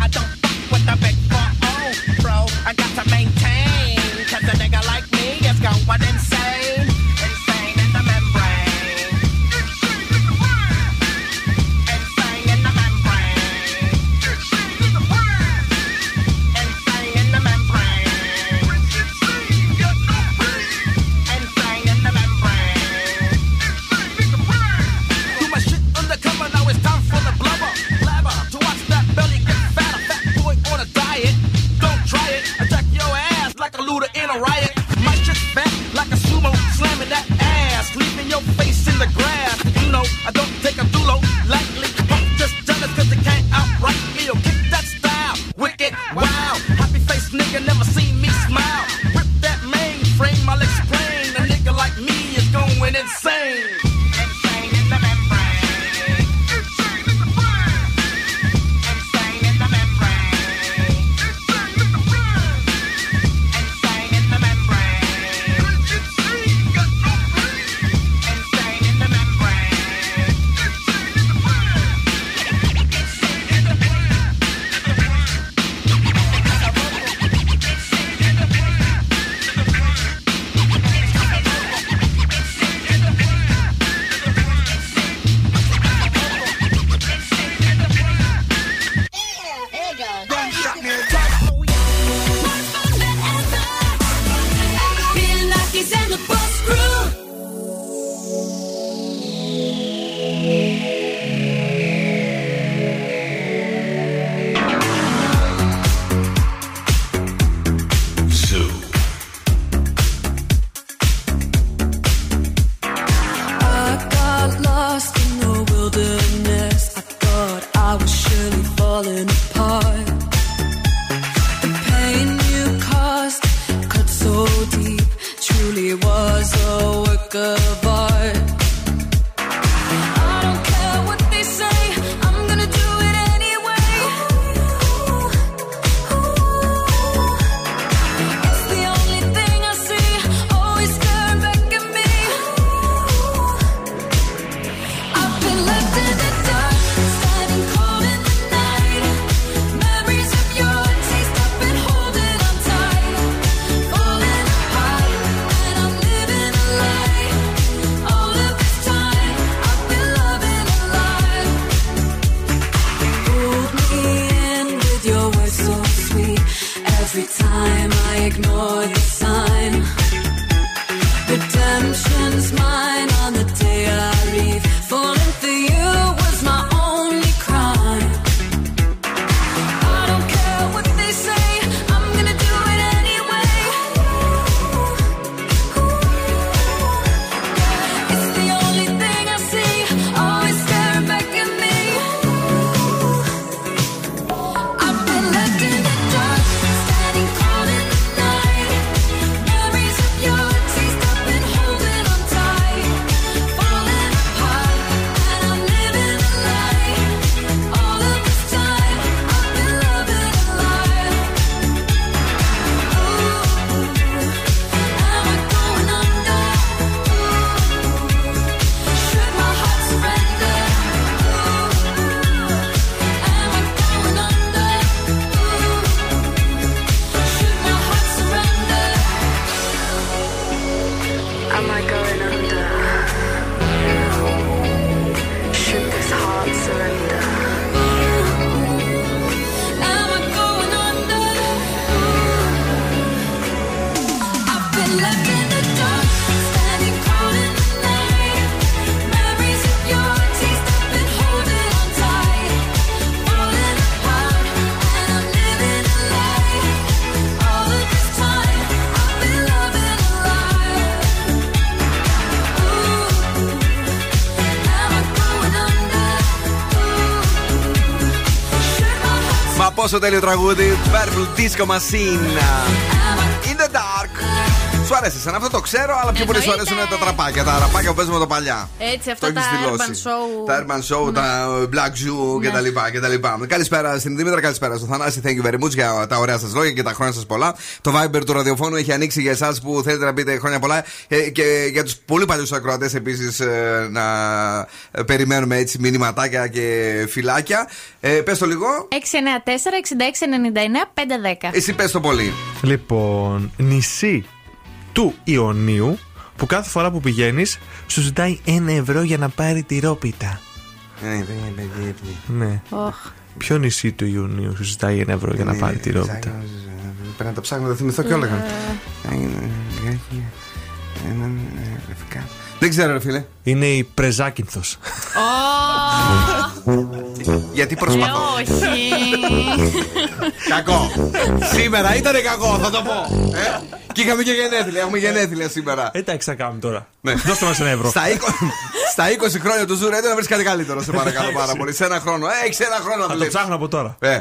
[SPEAKER 2] Μα πόσο τέλειο τραγούδι. Purple Disco Machine. Αρέσει εσένα, αυτό το ξέρω, αλλά πιο πολύ σου
[SPEAKER 4] Εννοείται.
[SPEAKER 2] αρέσουν τα τραπάκια. Τα τραπάκια που παίζουμε το παλιά.
[SPEAKER 4] Έτσι, αυτά
[SPEAKER 2] Το
[SPEAKER 4] τα
[SPEAKER 2] έχεις
[SPEAKER 4] urban
[SPEAKER 2] δηλώσει.
[SPEAKER 4] show.
[SPEAKER 2] Τα Urban Show, τα Black Zoo
[SPEAKER 4] Ναι.
[SPEAKER 2] κτλ. κτλ. Καλησπέρα στην Δήμητρα, καλησπέρα στο Θανάση. Thank you very much για τα ωραία σας λόγια και τα χρόνια σας πολλά. Το Viber του ραδιοφώνου έχει ανοίξει για εσάς που θέλετε να πείτε χρόνια πολλά ε, και για τους πολύ παλιούς ακροατές επίσης να ε, περιμένουμε έτσι μηνυματάκια και φυλάκια. Ε, Πες το λίγο.
[SPEAKER 4] 694-6699-510.
[SPEAKER 2] Εσύ πες το πολύ.
[SPEAKER 3] Λοιπόν, νησί του Ιωνίου που κάθε φορά που πηγαίνεις σου ζητάει ένα ευρώ για να πάρει τη ρόπιτα. Ναι.
[SPEAKER 4] Οχ.
[SPEAKER 3] Ποιο νησί του Ιωνίου σου ζητάει ένα ευρώ για να πάρει τη ρόπιτα;
[SPEAKER 2] Πρέπει να τα ψάχνω, δεν θυμηθώ και όλα. Δεν ξέρω, ρε φίλε.
[SPEAKER 3] Είναι η Πρεζάκυνθος.
[SPEAKER 2] Γιατί προσπαθώ.
[SPEAKER 4] Ε, όχι.
[SPEAKER 2] Κακό. Σήμερα ήταν κακό, θα το πω. Ε; Και είχαμε και γενέθλια. Έχουμε γενέθλια σήμερα.
[SPEAKER 3] Εντάξει, θα κάνουμε τώρα.
[SPEAKER 2] Ναι.
[SPEAKER 3] Δώστε μας ένα ευρώ.
[SPEAKER 2] Στα 20, στα 20 χρόνια του Ζουρέντε να βρεις κάτι καλύτερο, σε παρακαλώ πάρα πολύ. Σε ένα χρόνο. Ε, έχει ένα χρόνο να
[SPEAKER 3] Θα το
[SPEAKER 2] δουλεύει.
[SPEAKER 3] ψάχνω από τώρα.
[SPEAKER 2] Ε.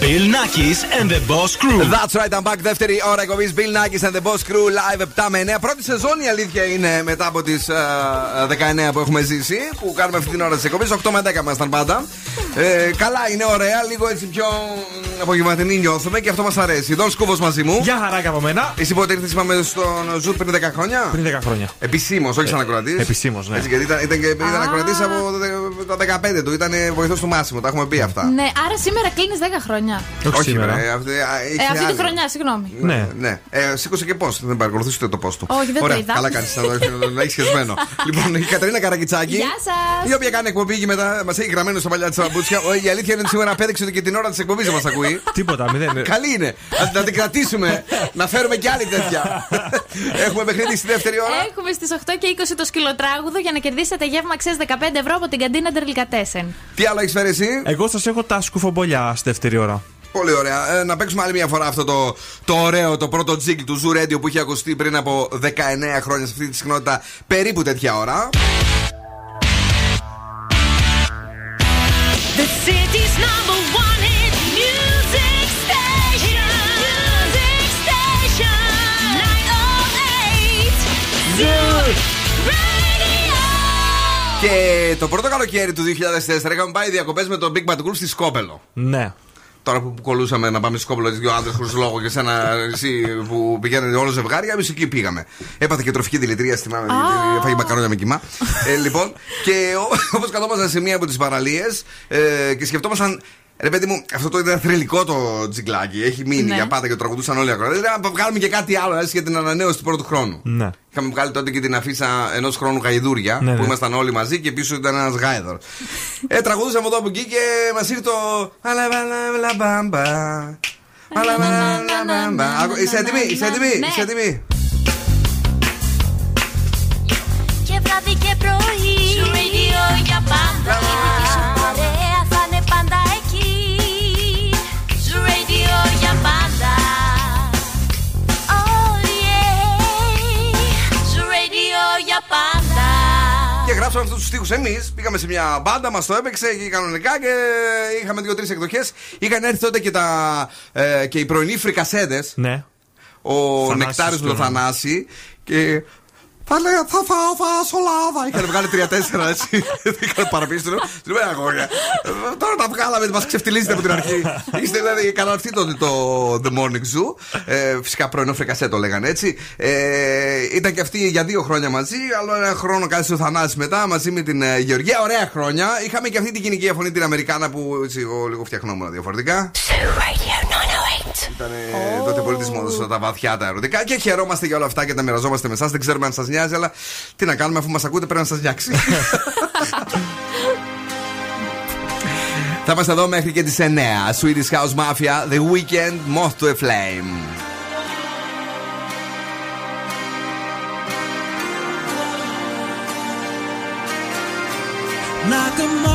[SPEAKER 1] Bill Nakis and the Boss Crew.
[SPEAKER 2] That's right, I'm back. Δεύτερη ώρα εκπομπής Bill Nackis and the Boss Crew live 7 με 9. Πρώτη σεζόν η αλήθεια είναι μετά από τις 19 που έχουμε ζήσει. Που κάνουμε αυτή την ώρα της εκπομπής. 8 με 10 ήμασταν πάντα. Ε, καλά, είναι ωραία. Λίγο έτσι πιο μ, απογευματινή νιώθουμε και αυτό μας αρέσει. Δον Σκούφος μαζί μου.
[SPEAKER 3] Γεια χαρά και από μένα.
[SPEAKER 2] Εσύ πότε ήρθες, είπαμε στον Ζουτ πριν 10 χρόνια;
[SPEAKER 3] Πριν 10 χρόνια.
[SPEAKER 2] Επισήμως, όχι σαν ακροατή.
[SPEAKER 3] Επισήμως, ναι.
[SPEAKER 2] Έτσι, γιατί ήταν, ήταν, και- ήταν ακροατής από τα 15 του. Ήταν βοηθός του Μάσιμου. Τα έχουμε πει αυτά.
[SPEAKER 4] Ναι, άρα σήμερα κλείνεις 10 χρόνια.
[SPEAKER 3] Όχι σήμερα.
[SPEAKER 2] ρε, αυτή, α,
[SPEAKER 4] Ε,
[SPEAKER 2] είχε
[SPEAKER 4] αυτή
[SPEAKER 2] άλλη.
[SPEAKER 4] τη χρονιά, συγγνώμη.
[SPEAKER 3] Ναι.
[SPEAKER 2] Ναι. Ε, σήκωσε και πώ. Δεν παρακολουθούσε ούτε το πώ του.
[SPEAKER 4] Όχι, δεν το
[SPEAKER 2] Ωραία,
[SPEAKER 4] είδα.
[SPEAKER 2] Καλά κάνεις να το έχεις σχεσμένο. λοιπόν, η Κατερίνα Καρακιτσάκη.
[SPEAKER 4] Γεια σας.
[SPEAKER 2] Η οποία κάνει εκπομπή και μετά μας έχει γραμμένο στα παλιά της μπουτσιά. Ο, Η αλήθεια είναι ότι σήμερα απέδειξε ότι και την ώρα της εκπομπής μας ακούει.
[SPEAKER 3] Τίποτα, μηδέν.
[SPEAKER 2] Καλή είναι. Να, να την κρατήσουμε. να φέρουμε κι άλλη τέτοια. Έχουμε παιχνίδι στη δεύτερη ώρα.
[SPEAKER 4] Έχουμε στις 8 και 20 το σκυλοτράγουδο για να κερδίσετε γεύμα αξία 15 ευρώ από την καντίνα Ντερλικατέσεν.
[SPEAKER 2] Τι άλλο έχεις φέρει εσύ;
[SPEAKER 3] Εγώ σας έχω τα σκουφομπολιά στη δεύτερη ώρα.
[SPEAKER 2] Πολύ ωραία. Ε, να παίξουμε άλλη μια φορά αυτό το, το ωραίο, το πρώτο τζίκλ του Zoo Radio που είχε ακουστεί πριν από 19 χρόνια σε αυτή τη συχνότητα περίπου τέτοια ώρα.
[SPEAKER 13] The city's number one hit music station. Music station. 908 Zoo Radio.
[SPEAKER 2] Και το πρώτο καλοκαίρι του 2004 είχαμε πάει διακοπές με τον Big Bad Group στη Σκόπελο.
[SPEAKER 3] Ναι.
[SPEAKER 2] Τώρα που, που κολούσαμε να πάμε στη Σκόπελο, δύο άντρε χωρίς λόγο και σε ένα νησί που πηγαίνανε όλο ζευγάρια, εμείς εκεί πήγαμε. Έπαθε και τροφική δηλητρία, θυμάμαι. γιατί Έφαγε μακαρόνια με κοιμά. ε, λοιπόν, και όπως καθόμασταν σε μία από τις παραλίες ε, και σκεφτόμασταν Ρε παιδί μου, αυτό το ήταν θρηλυκό το τζιγκλάκι. Έχει μείνει
[SPEAKER 3] Ναι.
[SPEAKER 2] για πάντα και το τραγουδούσαν όλοι ακραία. Δηλαδή, να βγάλουμε και κάτι άλλο, έτσι για την ανανέωση του πρώτου χρόνου.
[SPEAKER 3] Ναι.
[SPEAKER 2] Είχαμε βγάλει τότε και την αφίσα ενός χρόνου γαϊδούρια
[SPEAKER 3] Ναι,
[SPEAKER 2] που
[SPEAKER 3] ναι.
[SPEAKER 2] ήμασταν όλοι μαζί και πίσω ήταν ένας γάιδρο. ε, τραγουδούσαμε εδώ από εκεί και μας ήρθε το. Αλαβαλαβαλαμπάμπα. Αλαβαλαβαλαμπάμπα. Άκου, Είσαι έτοιμη, είσαι έτοιμη,
[SPEAKER 17] Ναι.
[SPEAKER 2] είσαι έτοιμη.
[SPEAKER 17] Και βράδυ και πρωί Σου radio για πάντα
[SPEAKER 2] γράψαμε αυτούς τους στίχους εμείς. Πήγαμε σε μια μπάντα, μας το έπαιξε και κανονικά και είχαμε δύο-τρεις εκδοχές. Είχαν έρθει τότε και, τα, ε, και οι πρωινοί φρικασέδε.
[SPEAKER 3] Ναι.
[SPEAKER 2] Ο
[SPEAKER 3] Θανάσης
[SPEAKER 2] Νεκτάρης με τον
[SPEAKER 3] τώρα.
[SPEAKER 2] Θανάση. Και. Θα λέει, θα φάω φασολάδα. Είχαν βγάλει τρία-τέσσερα έτσι. Είχαν παραπίστρο. Τους λέω, αγόρια. ε, Τώρα τα βγάλαμε, μας ξεφτυλίζετε από την αρχή. Είστε δηλαδή καταρθεί τότε το The Morning Zoo. Ε, φυσικά πρωινό φρικασέ το λέγανε έτσι. Ε, ήταν και αυτοί για δύο χρόνια μαζί. Άλλο ένα χρόνο κάτι ο Θανάση μετά μαζί με την ε, Γεωργία. Ωραία χρόνια. Είχαμε και αυτή την κοινική φωνή την Αμερικάνα που έτσι, εγώ λίγο φτιαχνόμουν διαφορετικά. Ήταν τότε πολύ τη μόδα τα βαθιά τα ερωτικά και χαιρόμαστε για όλα αυτά και τα μοιραζόμαστε με εσάς. Δεν ξέρουμε αν σας νοιάζει, αλλά τι να κάνουμε αφού μας ακούτε πρέπει να σας νοιάξει. Θα είμαστε εδώ μέχρι και τις 9. Swedish House Mafia, The Weekend, Moth to a Flame.
[SPEAKER 18] Like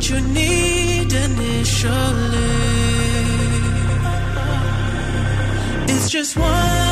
[SPEAKER 18] what you need initially. It's just one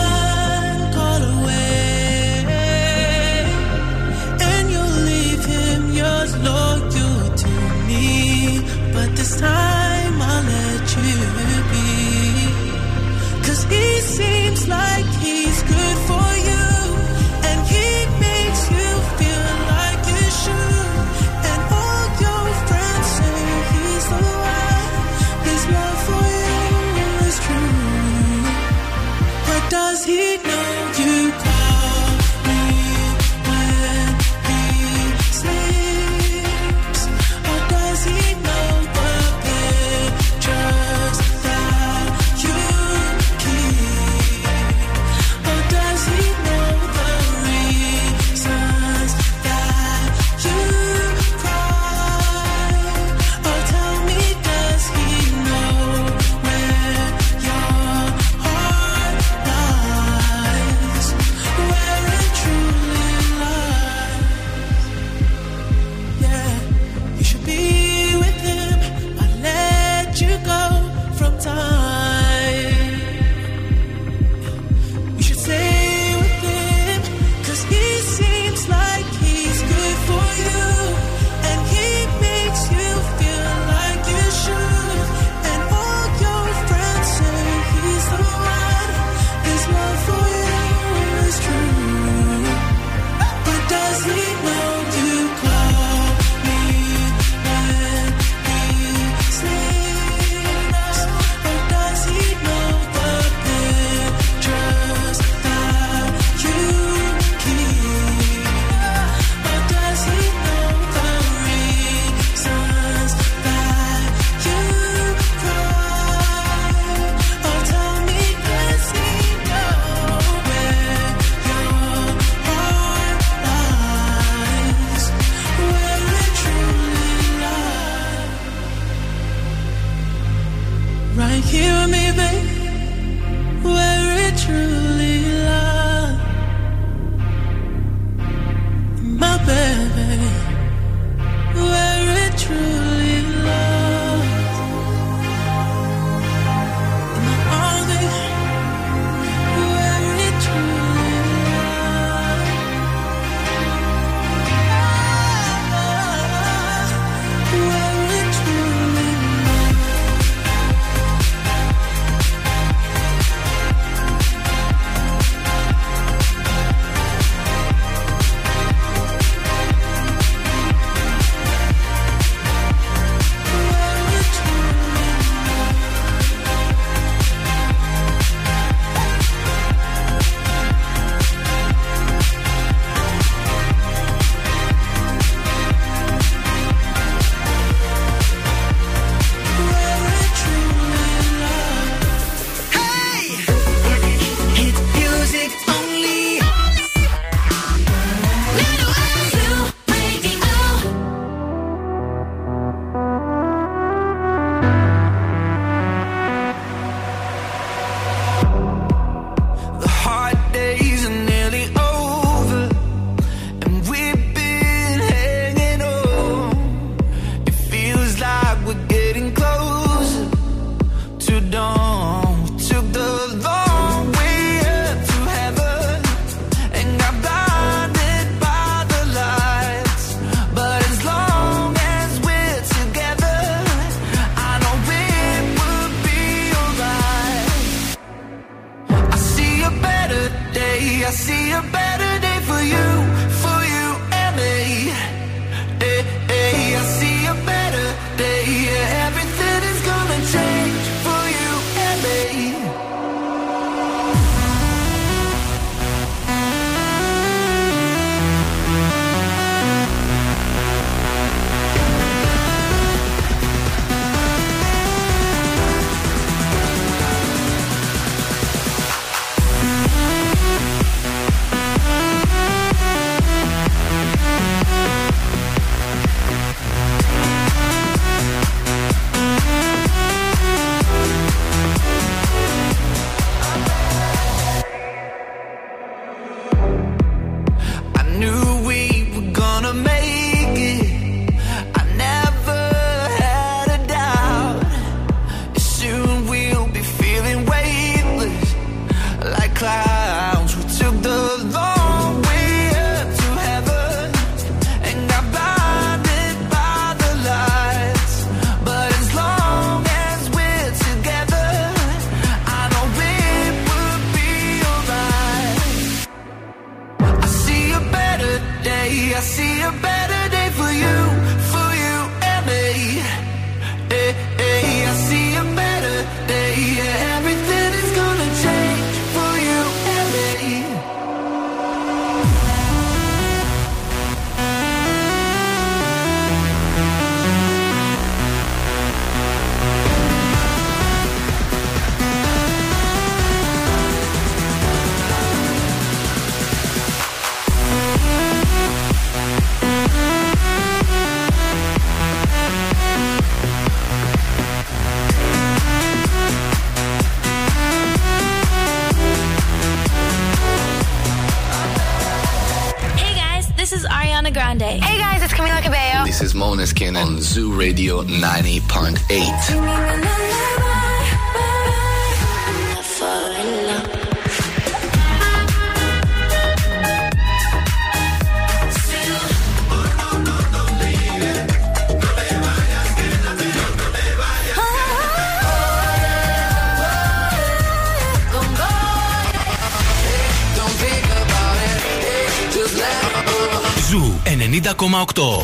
[SPEAKER 19] Zoo Radio 90.8.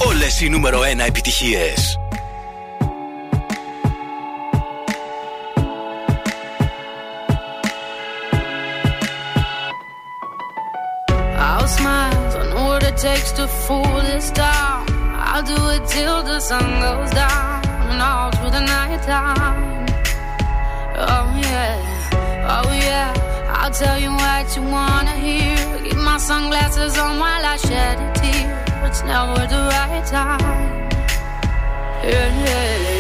[SPEAKER 1] Όλε οι νούμερο 1
[SPEAKER 17] επιτυχίε. Takes to fool this town. I'll do it till the sun goes down and all through the night time. Oh yeah, oh yeah. I'll tell you what you wanna hear. Keep my sunglasses on while I shed a tear it's now or the right time. yeah. yeah.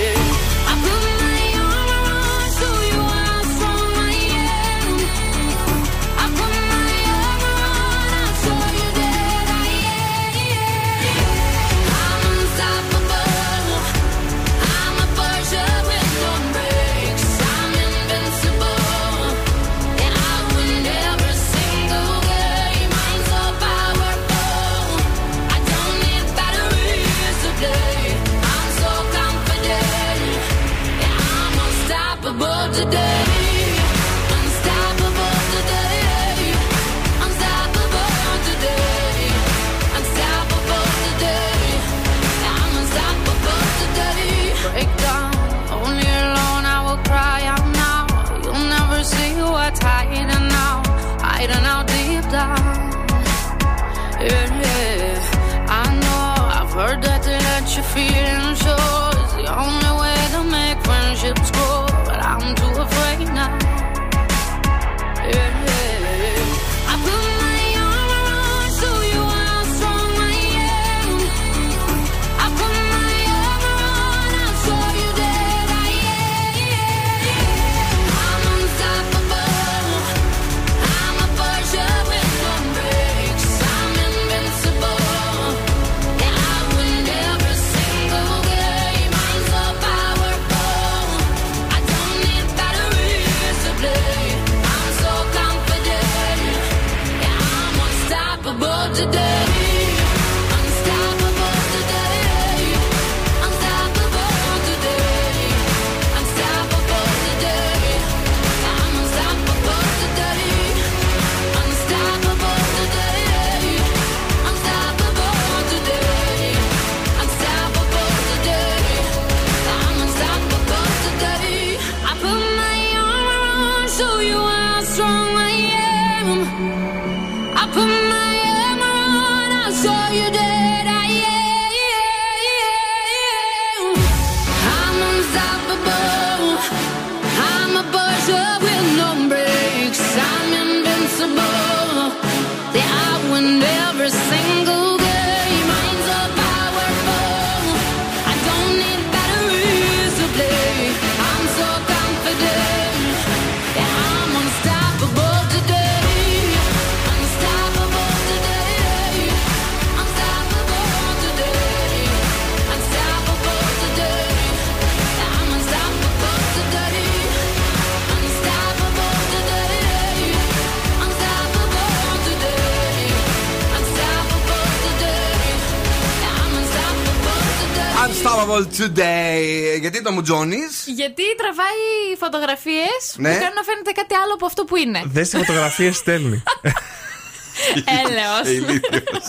[SPEAKER 17] Unstoppable today.
[SPEAKER 2] Γιατί το μου τζόνει.
[SPEAKER 4] Γιατί τραβάει φωτογραφίες
[SPEAKER 2] Ναι.
[SPEAKER 4] που κάνουν να φαίνεται κάτι άλλο από αυτό που είναι.
[SPEAKER 3] Δες τι φωτογραφίες στέλνει.
[SPEAKER 4] Έλεος.
[SPEAKER 2] Ηλίθιος.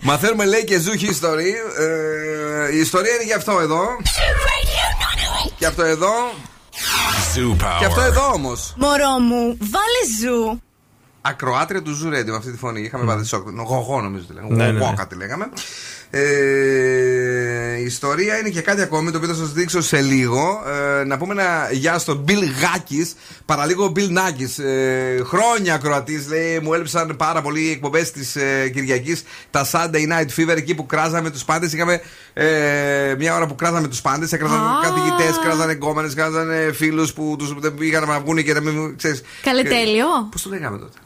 [SPEAKER 2] Μαθαίνουμε λέει και ζούχη history. Ε, η ιστορία είναι για αυτό εδώ. Και αυτό εδώ.
[SPEAKER 7] Zoo
[SPEAKER 2] Και αυτό
[SPEAKER 7] Power.
[SPEAKER 2] εδώ όμως.
[SPEAKER 8] Μωρό μου, βάλε ζου.
[SPEAKER 2] Ακροάτρια του Zoo Radio με αυτή τη φωνή. Είχαμε βάλει σοκ. Γογό νομίζω τη λέγαμε.
[SPEAKER 3] Ναι, ναι,
[SPEAKER 2] Γογό
[SPEAKER 3] ναι.
[SPEAKER 2] κάτι λέγαμε. Ε, η ιστορία είναι και κάτι ακόμη το οποίο θα σας δείξω σε λίγο. Ε, να πούμε ένα γεια στον Bill Γάκης, παραλίγο Bill Νάκης. Ε, χρόνια ακροατής, λέει, μου έλειψαν πάρα πολύ οι εκπομπές της ε, Κυριακής, τα Sunday Night Fever, εκεί που κράζαμε τους πάντες. Είχαμε ε, μια ώρα που κράζαμε τους πάντες, έκραζαν
[SPEAKER 4] Α.
[SPEAKER 2] καθηγητές, κράζανε γκόμενες, κράζανε φίλους που τους πήγαν να βγουν και να μην ξέρεις.
[SPEAKER 4] Καλετέλειο.
[SPEAKER 2] Πώς το λέγαμε τότε;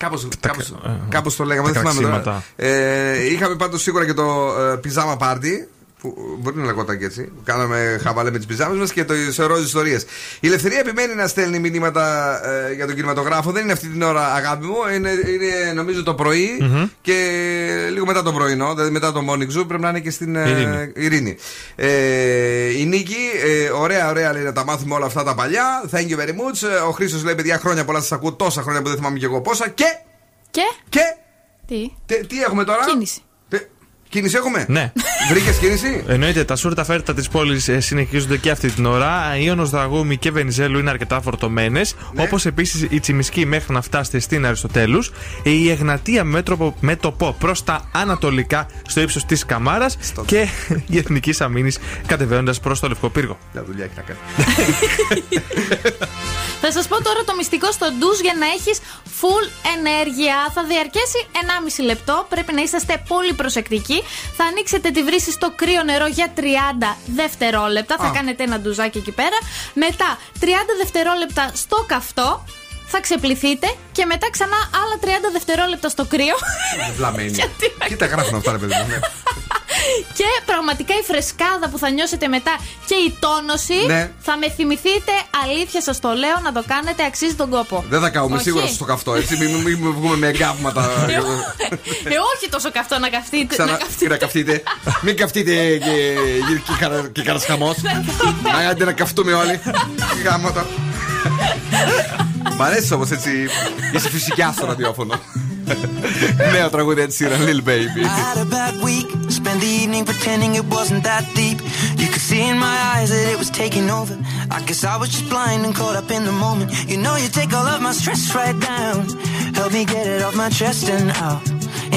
[SPEAKER 2] Κάπως, κάπως,
[SPEAKER 3] ε,
[SPEAKER 2] κάπως το λέγαμε,
[SPEAKER 3] τα
[SPEAKER 2] δεν θυμάμαι τώρα.
[SPEAKER 3] κραξίματα.
[SPEAKER 2] Ε, είχαμε πάντως σίγουρα και το ε, πιζάμα πάρτι. Που μπορεί να λεγόταν και έτσι. Που κάναμε χαβαλέ με τις πιζάμες μας και το σε ροζ ιστορίες. Η ελευθερία επιμένει να στέλνει μηνύματα ε, για τον κινηματογράφο. Δεν είναι αυτή την ώρα, αγάπη μου. Είναι, είναι νομίζω το πρωί και λίγο μετά το πρωινό, δηλαδή μετά το morning zoo. Πρέπει να είναι και στην ε,
[SPEAKER 3] Ειρήνη.
[SPEAKER 2] Ειρήνη. Ε, η Νίκη, ε, ωραία, ωραία λέει να τα μάθουμε όλα αυτά τα παλιά. Thank you very much. Ε, Ο Χρήσο λέει: Παιδιά, χρόνια πολλά σας ακούω. Τόσα χρόνια που δεν θυμάμαι και εγώ πόσα. Και.
[SPEAKER 4] Και;
[SPEAKER 2] Και.
[SPEAKER 4] Τι;
[SPEAKER 2] τε- τι έχουμε τώρα;
[SPEAKER 4] Κίνηση.
[SPEAKER 2] Τε- κίνηση έχουμε;
[SPEAKER 3] Ναι.
[SPEAKER 2] Βρήκες κίνηση;
[SPEAKER 3] Εννοείται, τα σούρτα φέρτα της πόλης συνεχίζονται και αυτή την ώρα. Ιωνο Δραγούμη και Βενιζέλου είναι αρκετά φορτωμένες.
[SPEAKER 2] Ναι.
[SPEAKER 3] Όπως επίσης η Τσιμισκή μέχρι να φτάσετε στην Αριστοτέλους. Η Εγνατία μέτροπο, μέτωπο προς τα ανατολικά στο ύψος της Καμάρας. Και η Εθνική Αμήνη κατεβαίνοντας προς το Λευκό Πύργο.
[SPEAKER 2] Για δουλειά έχει να κάνει.
[SPEAKER 4] Θα σας πω τώρα το μυστικό στο ντουζ για να έχεις full ενέργεια. Θα διαρκέσει 1,5 λεπτό. Πρέπει να είσαστε πολύ προσεκτικοί. Θα ανοίξετε τη βρύση στο κρύο νερό για 30 δευτερόλεπτα. Θα
[SPEAKER 2] Α.
[SPEAKER 4] κάνετε ένα ντουζάκι εκεί πέρα. Μετά 30 δευτερόλεπτα στο καυτό. Θα ξεπληθείτε και μετά ξανά άλλα 30 δευτερόλεπτα στο κρύο.
[SPEAKER 2] Βλαμμένη.
[SPEAKER 4] Γιατί να
[SPEAKER 2] Τι τα γράφουν αυτά, ρε παιδί μου. ναι.
[SPEAKER 4] Και πραγματικά η φρεσκάδα που θα νιώσετε μετά και η τόνωση
[SPEAKER 2] Ναι.
[SPEAKER 4] θα με θυμηθείτε. Αλήθεια σας το λέω να το κάνετε, αξίζει τον κόπο.
[SPEAKER 2] Δεν θα καούμε
[SPEAKER 4] Όχι.
[SPEAKER 2] σίγουρα στο καυτό, έτσι. Μην, μην, μην βγούμε με εγκάβματα.
[SPEAKER 4] Ε, όχι τόσο καυτό να καυτείτε.
[SPEAKER 2] Ξανά,
[SPEAKER 4] να
[SPEAKER 2] τι
[SPEAKER 4] καυτείτε.
[SPEAKER 2] να καυτείτε. Μην καυτείτε και, και, και, καρα- και κανένα χαμό. Άντε να καυτούμε όλοι. Γάμματα. Μ' αρέσει όμω έτσι. Είσαι φυσικά στο ραδιόφωνο. Νέο τραγούδι έτσι είναι, Lil Baby.
[SPEAKER 20] I had a bad week. Spent the evening pretending it wasn't that deep. You could see in my eyes that it was taking over. I guess I was just blind and caught up in the moment. You know, you take all of my stress right down. Help me get it off my chest and out.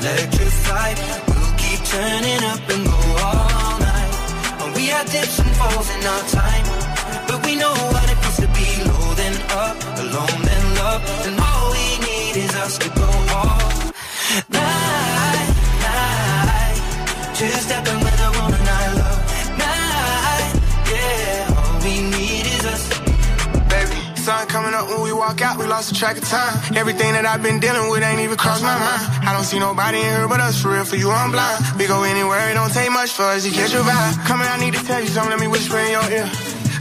[SPEAKER 20] Electrified. We'll keep turning up and go all night. We had dips and falls in our time, but we know what it feels to be low then up, alone then love, and all we need is us to go all night, night. Two stepping
[SPEAKER 21] sun coming up when we walk out, we lost the track of time. Everything that I've been dealing with ain't even crossed my mind. I don't see nobody in here but us, for real, for you, I'm blind. We go anywhere, it don't take much for us to catch your vibe. Here, I need to tell you something, let me whisper in your ear.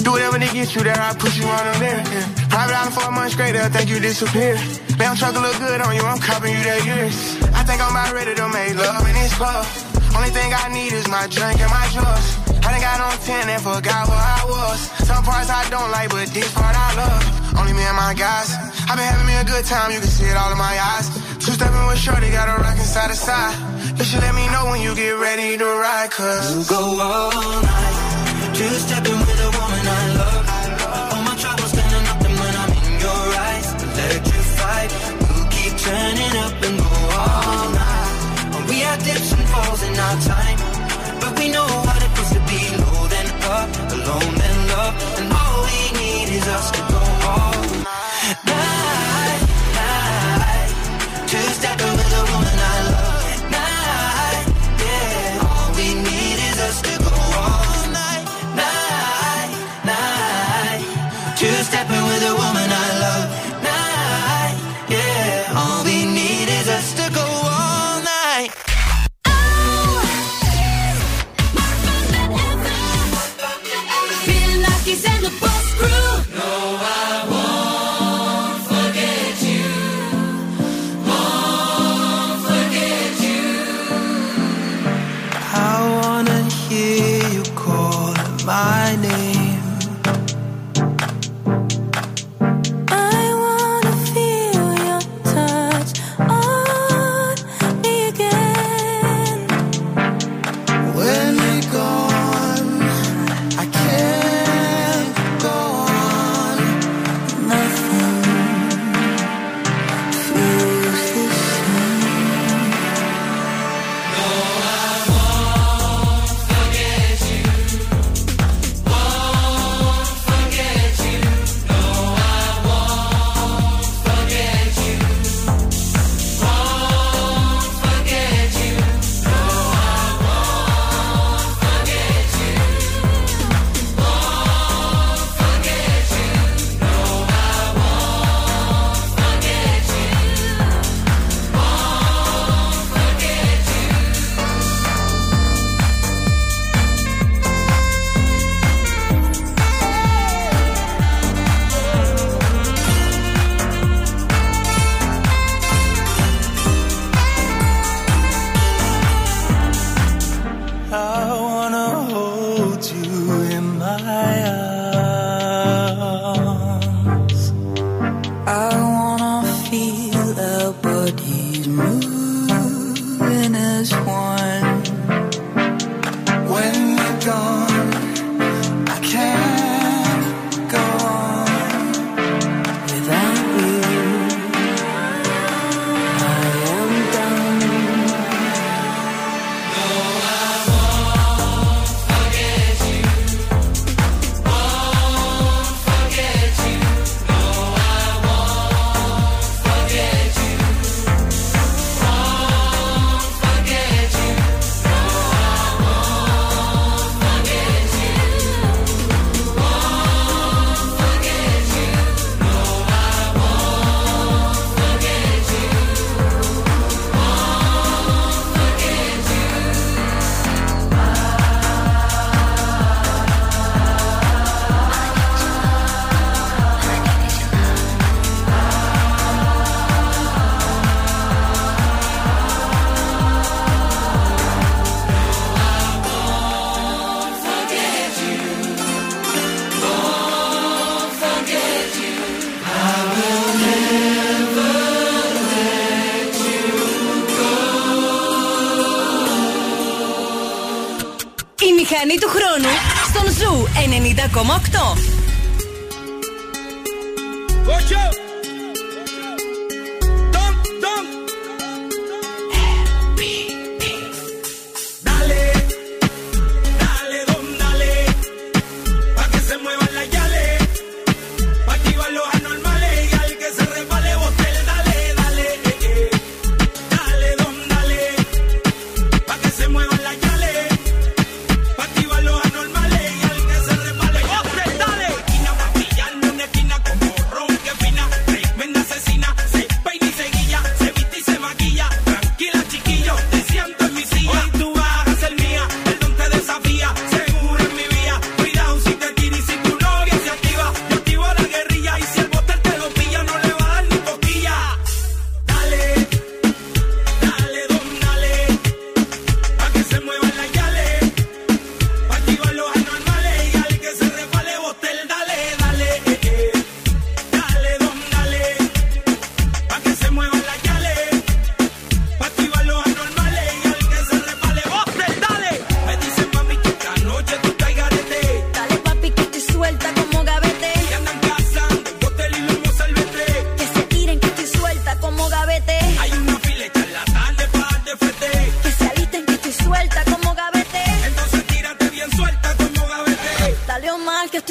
[SPEAKER 22] Do whatever to get you there, I put you on them there. Yeah. Private island for a month straight, they'll think you disappear. Damn truck look good on you, I'm copping you that years. I think I'm about ready to make love in this club. Only thing I need is my drink and my drugs. I done got on 10 and forgot where I was. Some parts I don't like, but this part I love. Only me and my guys. i been having me a good time, you can see it all in my eyes. Two stepping with Shorty, got a rockin' side to side. You should let me know when you get ready to ride, cause
[SPEAKER 10] You go all night. Two stepping with a woman I love. All my troubles up and when I'm in your eyes. Electrified. We'll keep turning up and go all night. We had dips and falls in our time. But we know what it feels to be low then up, alone then love. And all we need is us to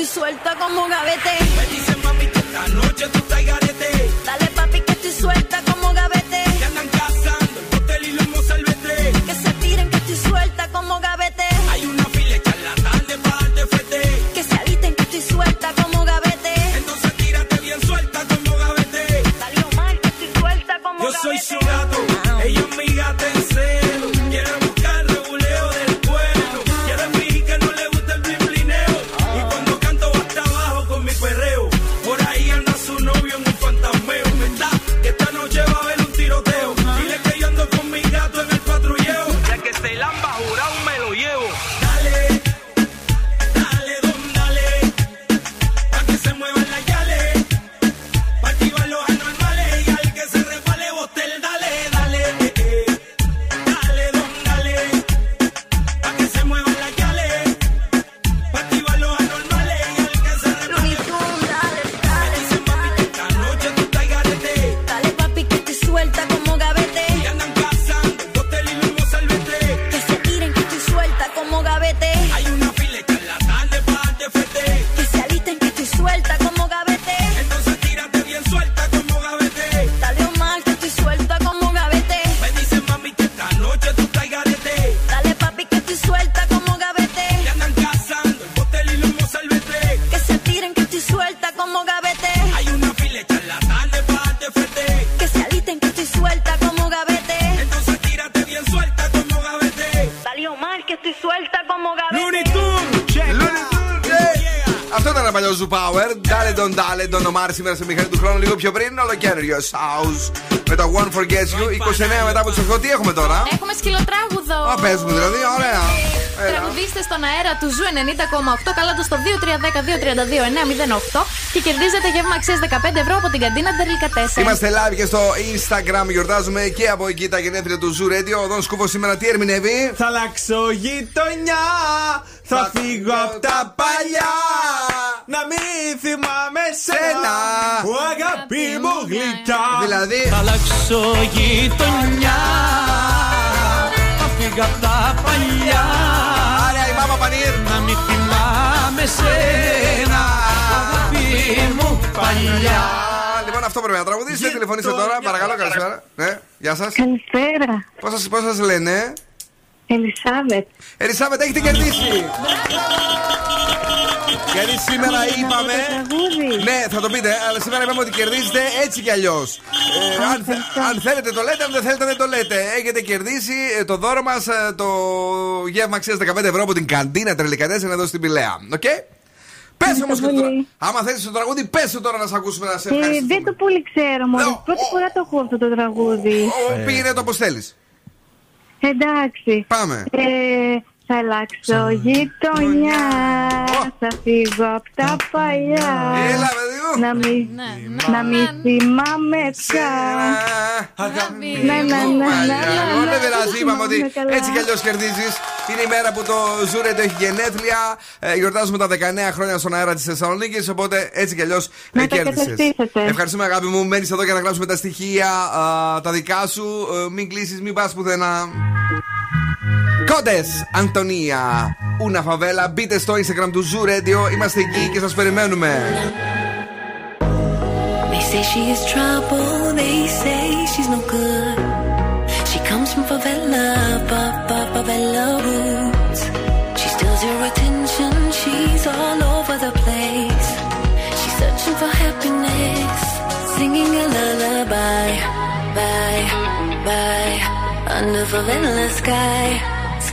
[SPEAKER 20] suelta como gavete.
[SPEAKER 2] Πιο πριν. Ολοκαίνουριο House με το One Forgets You. 29 μετά από τις 8. Τι έχουμε τώρα;
[SPEAKER 4] Έχουμε σκυλοτράγουδο.
[SPEAKER 2] Α, πες μου δηλαδή, ωραία. Έλα.
[SPEAKER 4] Τραγουδίστε στον αέρα του Zoo 90,8 καλείτε στο 2310-232-908 και κερδίζετε γεύμα αξίας 15 ευρώ από την καντίνα Ντερλικατέσσερα.
[SPEAKER 2] Είμαστε live και στο Instagram. Γιορτάζουμε και από εκεί τα γενέθλια του Zoo Radio. Ο Δον Σκούφο σήμερα τι ερμηνεύει;
[SPEAKER 3] Θα αλλάξω γειτονιά, θα φύγω απ' τα παλιά. Να μην θυμάμαι σένα, ο αγάπη μου γλυκιά.
[SPEAKER 2] Δηλαδή.
[SPEAKER 3] Θα αλλάξω γειτονιά, θα φύγω απ' τα παλιά.
[SPEAKER 2] Άρα η μάμα Πανίρ.
[SPEAKER 3] Να μην θυμάμαι σένα, ο αγάπη μου παλιά.
[SPEAKER 2] Α, Λοιπόν, αυτό πρέπει να τραγουδήσετε. Τηλεφωνήστε τώρα, παρακαλώ, καλησπέρα. Ναι, γεια σας.
[SPEAKER 23] Καλησπέρα.
[SPEAKER 2] Πώς σας πώς σας λένε,
[SPEAKER 23] Ελισάβετ.
[SPEAKER 2] Ελισάβετ, έχετε κερδίσει. Γιατί σήμερα είπαμε. Ναι, θα το πείτε, αλλά σήμερα είπαμε ότι κερδίζετε έτσι κι αλλιώς. αν, θε- αν θέλετε το λέτε, αν δεν θέλετε δεν το λέτε. Έχετε κερδίσει ε, το δώρο μας, το γεύμα αξίας 15 ευρώ από την καντίνα Τρελικατέσσερα εδώ στην Πηλαία. Οκ; Πες όμως και το τραγούδι. Άμα θέλει το τραγούδι, πες το τώρα να σε ακούσουμε να σε
[SPEAKER 23] Ε,
[SPEAKER 2] ευχαριστήσουμε.
[SPEAKER 23] δεν το πολύ ξέρω μόνο. Πρώτη φορά το έχω αυτό το τραγούδι.
[SPEAKER 2] Ο, πήγαινε το όπως θέλεις.
[SPEAKER 23] Εντάξει.
[SPEAKER 2] Πάμε.
[SPEAKER 23] Ε, θα αλλάξω γειτονιά. Θα φύγω απ' τα παλιά.
[SPEAKER 2] Έλα, παιδί μου.
[SPEAKER 23] Να μην, να μην θυμάμαι πια. Ναι, ναι, ναι, ναι, ναι,
[SPEAKER 2] Εγώ
[SPEAKER 23] ναι,
[SPEAKER 2] δεν πειράζει,
[SPEAKER 23] ναι,
[SPEAKER 2] είπαμε
[SPEAKER 23] ναι,
[SPEAKER 2] ότι
[SPEAKER 23] ναι, καλά.
[SPEAKER 2] έτσι κι αλλιώς κερδίζεις. Είναι η μέρα που το Ζούρετ έχει γενέθλια. Ε, γιορτάζουμε τα 19 χρόνια στον αέρα της Θεσσαλονίκης. Οπότε έτσι κι αλλιώς
[SPEAKER 23] Να τα
[SPEAKER 2] κέρδισες.
[SPEAKER 23] καταστήσετε.
[SPEAKER 2] Ευχαριστούμε, αγάπη μου. Μένεις εδώ για να γράψουμε τα στοιχεία α, τα δικά σου. Ε, μην κλείσεις, μην πας πουθενά. Κόντε, Αντωνία, Ούνα Φαβέλα. Μπείτε στο Instagram του Zoo Radio. Είμαστε εκεί και σα περιμένουμε.
[SPEAKER 8] They say she is trouble, they say she's no good. She comes from favela, fa- fa- favela roots. She steals your attention, she's all over the place. She's searching for happiness, singing a lullaby, bye, bye, under favela sky,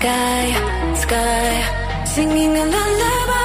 [SPEAKER 8] sky, sky, singing a lullaby,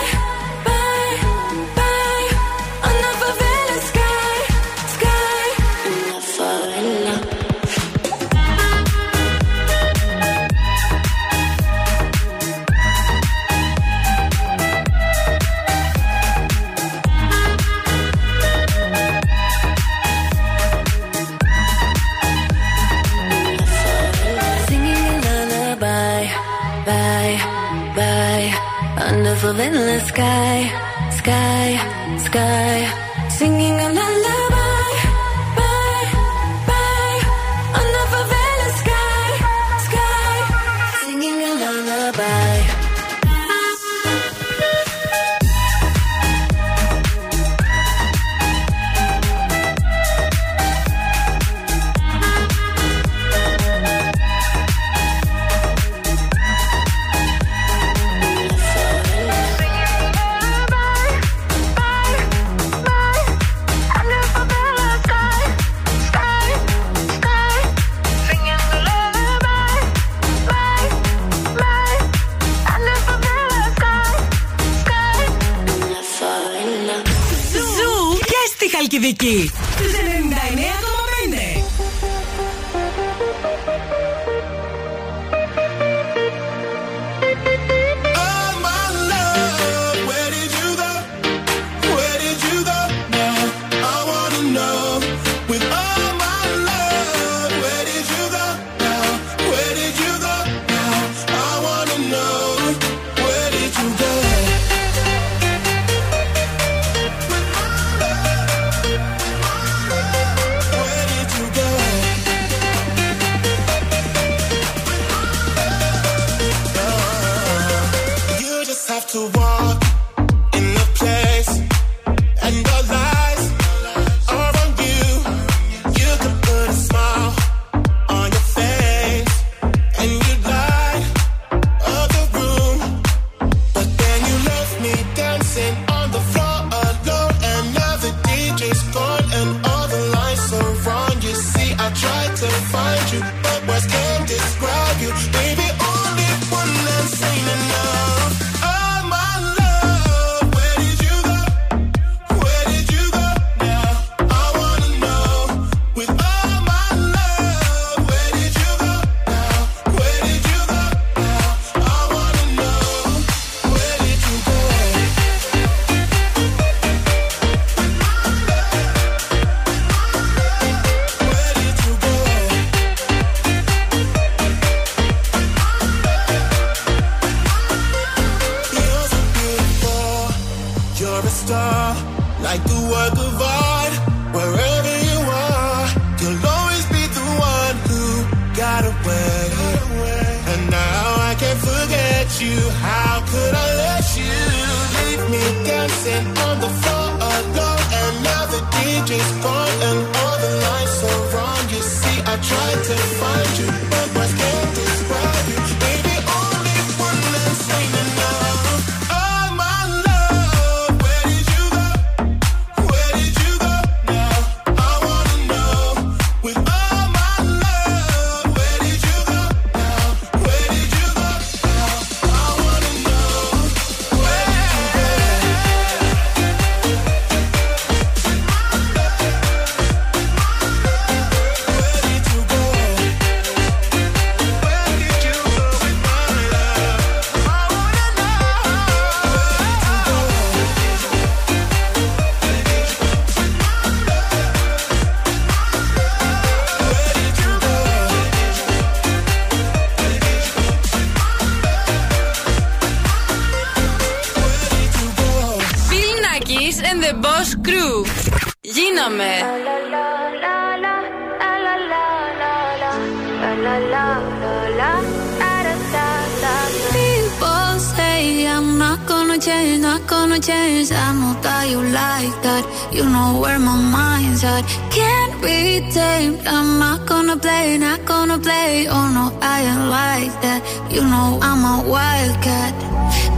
[SPEAKER 8] under favela sky, sky, sky, singing a lullaby,
[SPEAKER 22] στη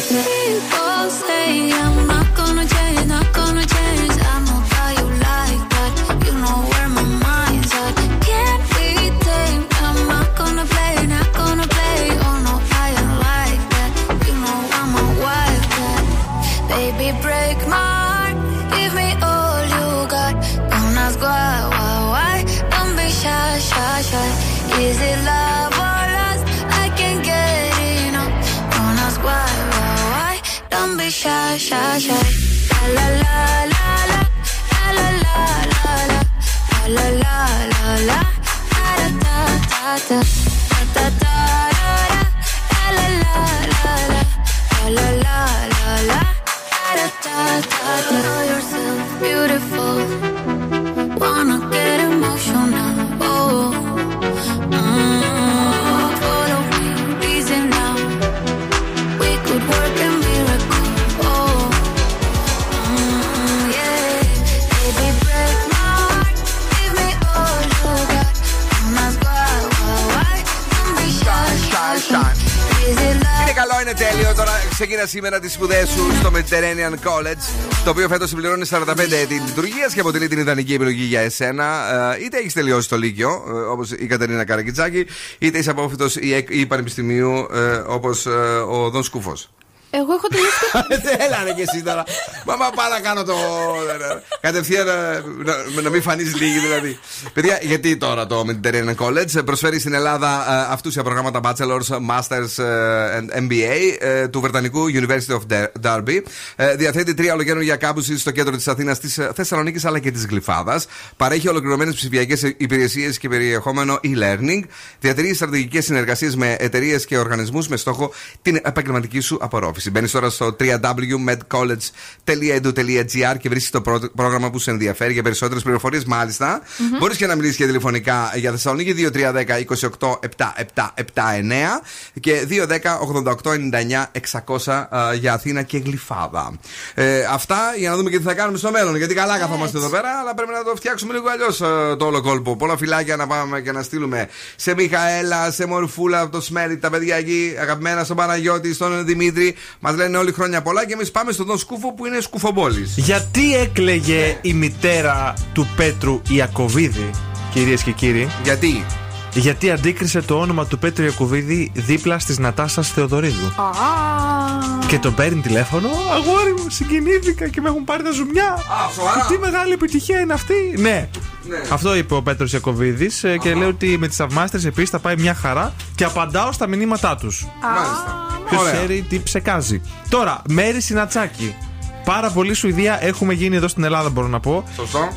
[SPEAKER 2] people say I'm ξεκίνα σήμερα τις σπουδές σου στο Mediterranean College, το οποίο φέτος συμπληρώνει 45 έτη λειτουργίας και αποτελεί την ιδανική επιλογή για εσένα. Ε, Είτε έχεις τελειώσει το Λύκειο, όπως η Κατερίνα Καρακιτσάκη, είτε είσαι απόφυτο ή, ή πανεπιστημίου, όπως ο Δον Σκούφος.
[SPEAKER 4] Εγώ έχω τελειώσει.
[SPEAKER 2] Έλα ρε και εσύ τώρα. Μα μα πάω να κάνω το. Κατευθείαν να, να, να μην φανείς λίγη δηλαδή. Παιδιά, γιατί τώρα το Mediterranean College προσφέρει στην Ελλάδα ε, αυτούσια προγράμματα Bachelor's, Masters ε, and MBA ε, του Βρετανικού University of Derby. Ε, διαθέτει τρία ολοκαίρια κάμπουτση στο κέντρο της Αθήνας, της Θεσσαλονίκης αλλά και της Γλυφάδας. Παρέχει ολοκληρωμένες ψηφιακές υπηρεσίες και περιεχόμενο e-learning. Διατηρεί στρατηγικές συνεργασίες με εταιρείες και οργανισμούς με στόχο την επαγγελματική σου απορρόφηση. Μπαίνεις τώρα στο www.medcollege.edu.gr και βρίσκεις το πρό- πρόγραμμα που σε ενδιαφέρει για περισσότερες πληροφορίες. Μάλιστα,
[SPEAKER 24] Μμμ.
[SPEAKER 2] μπορείς και να μιλήσεις και τηλεφωνικά για Θεσσαλονίκη 2310 28 7 7 7 9 και 210 88 99 600 α, για Αθήνα και Γλυφάδα. Ε, αυτά για να δούμε και τι θα κάνουμε στο μέλλον. Γιατί καλά καθόμαστε εδώ πέρα, αλλά πρέπει να το φτιάξουμε λίγο αλλιώς το όλο κόλπο. Πολλά φυλάκια να πάμε και να στείλουμε σε Μιχαέλα, σε Μορφούλα, από το Σμέρι, τα παιδιά εκεί, αγαπημένα στον Παναγιώτη, στον Δημήτρη. Μας λένε όλοι χρόνια πολλά και εμείς πάμε στον Δον Σκούφο που είναι σκουφομπόλης.
[SPEAKER 3] Γιατί έκλαιγε η μητέρα του Πέτρου Ιακοβίδη, κυρίες και κύριοι;
[SPEAKER 2] Γιατί;
[SPEAKER 3] Γιατί αντίκρισε το όνομα του Πέτρου Ιακοβίδη δίπλα τη Νατάσας Θεοδωρίδου. Και τον παίρνει τηλέφωνο. Αγόρι μου, συγκινήθηκα και με έχουν πάρει τα ζουμιά.
[SPEAKER 2] σοβαρά;
[SPEAKER 3] Τι μεγάλη επιτυχία είναι αυτή. Ναι.
[SPEAKER 2] Ναι.
[SPEAKER 3] Αυτό είπε ο Πέτρος Ιακοβίδη και λέει ότι με τις θαυμάστρε επίσης θα πάει μια χαρά και απαντάω στα μηνύματά τους.
[SPEAKER 2] Μάλιστα.
[SPEAKER 3] Ποιος
[SPEAKER 2] Ωραία.
[SPEAKER 3] ξέρει τι ψεκάζει. Τώρα, Μέρη Σινατσάκη. Πάρα πολύ Σουηδία έχουμε γίνει εδώ στην Ελλάδα, μπορώ να πω.
[SPEAKER 2] Σωστό.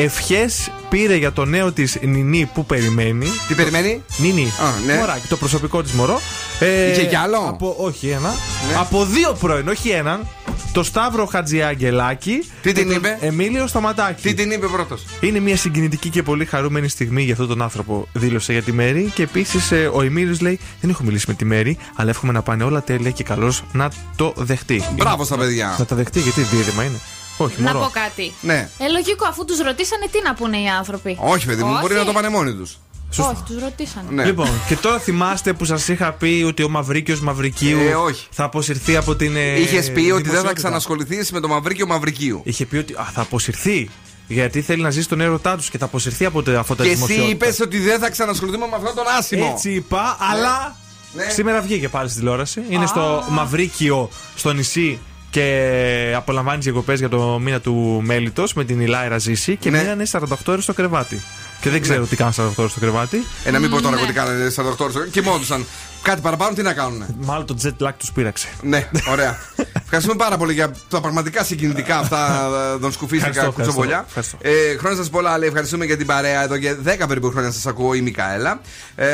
[SPEAKER 3] Ευχές πήρε για το νέο της Νινή που περιμένει.
[SPEAKER 2] Τι περιμένει;
[SPEAKER 3] Νινή.
[SPEAKER 2] Α, ναι.
[SPEAKER 3] Μωράκι, το προσωπικό της μωρό. Ε,
[SPEAKER 2] Είχε κι άλλο;
[SPEAKER 3] Από, όχι ένα. Από δύο πρώην, όχι έναν. Το Σταύρο Χατζιαγγελάκη.
[SPEAKER 2] Τι την
[SPEAKER 3] και τον
[SPEAKER 2] είπε;
[SPEAKER 3] Εμίλιο Σταματάκη.
[SPEAKER 2] Τι την είπε πρώτος;
[SPEAKER 3] Είναι μια συγκινητική και πολύ χαρούμενη στιγμή για αυτόν τον άνθρωπο, δήλωσε για τη Μέρη. Και επίσης ο Εμίλιος λέει: Δεν έχω μιλήσει με τη Μέρη, αλλά εύχομαι να πάνε όλα τέλεια και καλώς να το δεχτεί.
[SPEAKER 2] Μπράβο στα παιδιά.
[SPEAKER 3] Να τα δεχτεί, γιατί δίδυμα είναι. Όχι,
[SPEAKER 4] Να
[SPEAKER 3] μωρό.
[SPEAKER 4] πω κάτι.
[SPEAKER 2] Ναι.
[SPEAKER 4] Ε, λογικό, αφού τους ρωτήσανε, τι να πούνε οι άνθρωποι.
[SPEAKER 2] Όχι, παιδί μου, μπορεί
[SPEAKER 4] Όχι.
[SPEAKER 2] να το πάνε μόνοι τους.
[SPEAKER 4] Όχι, τους ρωτήσανε.
[SPEAKER 2] Ναι.
[SPEAKER 3] Λοιπόν, και τώρα θυμάστε που σας είχα πει ότι ο Μαυρίκιος Μαυρικίου
[SPEAKER 2] Ε, όχι.
[SPEAKER 3] θα αποσυρθεί από την. ε,
[SPEAKER 2] Είχες πει ότι δεν θα
[SPEAKER 3] δημοσιότητα.
[SPEAKER 2] ξανασχοληθείς με το Μαυρίκιο Μαυρικίου.
[SPEAKER 3] Είχε πει ότι α, θα αποσυρθεί. Γιατί θέλει να ζήσει τον έρωτά τους και θα αποσυρθεί από τα αυτό τα
[SPEAKER 2] Και εσύ
[SPEAKER 3] δημοσιότητα.
[SPEAKER 2] είπες ότι δεν θα ξανασχοληθούμε με αυτόν τον άσημο.
[SPEAKER 3] Έτσι είπα, αλλά.
[SPEAKER 2] Ναι.
[SPEAKER 3] Σήμερα βγήκε πάλι στη τηλεόραση. Είναι στο Μαυρίκιο, στο νησί και απολαμβάνεις διακοπές για το μήνα του μέλητος με την Ηλάιρα Ζήση και
[SPEAKER 2] Ναι.
[SPEAKER 3] μείνανε 48 ώρες στο κρεβάτι. Και δεν ξέρω τι κάνουν 48 ώρες στο κρεβάτι.
[SPEAKER 2] Ε, να μην πω τώρα
[SPEAKER 4] Ναι.
[SPEAKER 2] εγώ τι κάνανε 48 ώρες. Κοιμόντουσαν. Κάτι παραπάνω τι να κάνουν.
[SPEAKER 3] Μάλλον το jet lag τους πείραξε.
[SPEAKER 2] Ναι, ωραία. Ευχαριστούμε πάρα πολύ για τα πραγματικά συγκινητικά αυτά ε, τον σκουφίστηκα
[SPEAKER 3] Ευχαριστώ,
[SPEAKER 2] κουτσομπολιά.
[SPEAKER 3] ευχαριστώ,
[SPEAKER 2] Ε, χρόνια σας πολλά, λέει. Ευχαριστούμε για την παρέα εδώ και 10 περίπου χρόνια σας ακούω η Μικαέλα. Ε,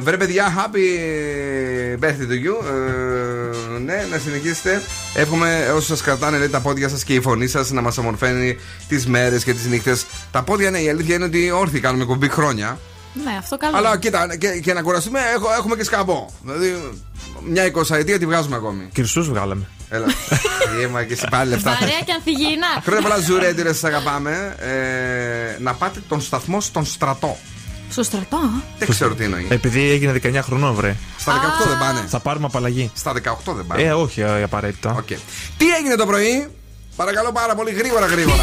[SPEAKER 2] βρε παιδιά, happy birthday to you. Ε, ναι, να συνεχίσετε. Εύχομαι όσοι σας κρατάνε λέει, τα πόδια σας και η φωνή σας να μας ομορφαίνει τις μέρες και τις νύχτες. Τα πόδια, ναι, η αλήθεια είναι ότι όρθιοι κάνουμε κομπή χρόνια.
[SPEAKER 4] Ναι, αυτό καλό.
[SPEAKER 2] Αλλά κοίτα, και, και να κουραστούμε, έχω, έχουμε και σκαμπό. Δηλαδή, μια εικοσαετία τη βγάζουμε ακόμη.
[SPEAKER 3] Κυρσού βγάλαμε.
[SPEAKER 2] Έλα. Είμαι και εσύ πάλι λεφτά.
[SPEAKER 4] Βαρέα και ανθυγιεινά.
[SPEAKER 2] Χρόνια πολλά ζουρέντιρε, σας αγαπάμε. Ε, να πάτε τον σταθμό στον στρατό.
[SPEAKER 4] Στο στρατό.
[SPEAKER 2] Δεν ξέρω τι εννοεί.
[SPEAKER 3] Επειδή έγινε 19 χρονών, βρε.
[SPEAKER 2] Στα 18 δεν πάνε.
[SPEAKER 3] Θα πάρουμε απαλλαγή.
[SPEAKER 2] Στα 18 δεν πάνε.
[SPEAKER 3] Ε, όχι ε, απαραίτητα.
[SPEAKER 2] Οκ. Τι έγινε το πρωί, παρακαλώ πάρα πολύ γρήγορα γρήγορα.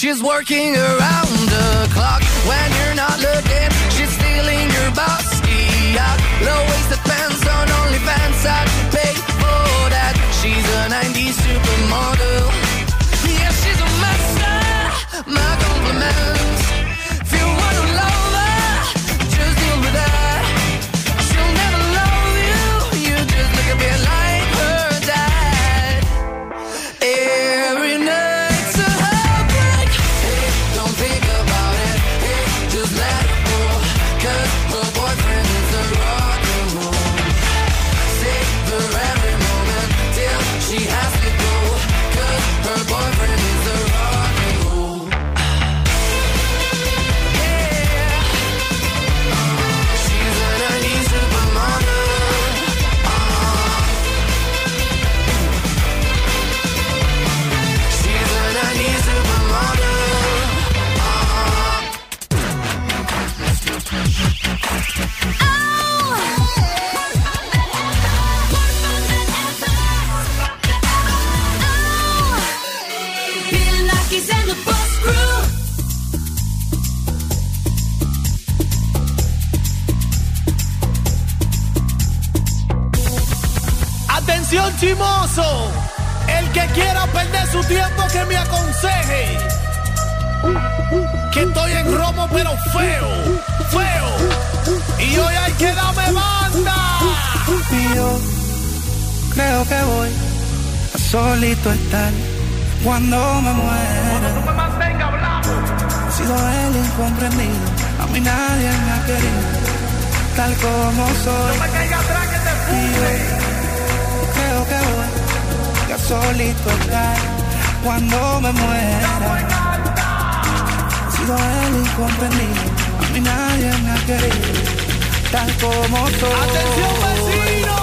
[SPEAKER 10] She's working around the clock when you're not looking. She's stealing your bossy out. Low waisted pants on OnlyFans. I el que quiera perder su tiempo que me aconseje. Que estoy en romo pero feo, feo. Y hoy hay que darme banda.
[SPEAKER 25] Y yo creo que voy a solito estar cuando me muera. He sido el incomprendido, a mí nadie me ha querido, tal como soy. Y yo creo que voy a solito estar cuando me muera. He sido el incomprendido, a mí nadie me ha querido, tal como soy.
[SPEAKER 10] ¡Atención, vecino!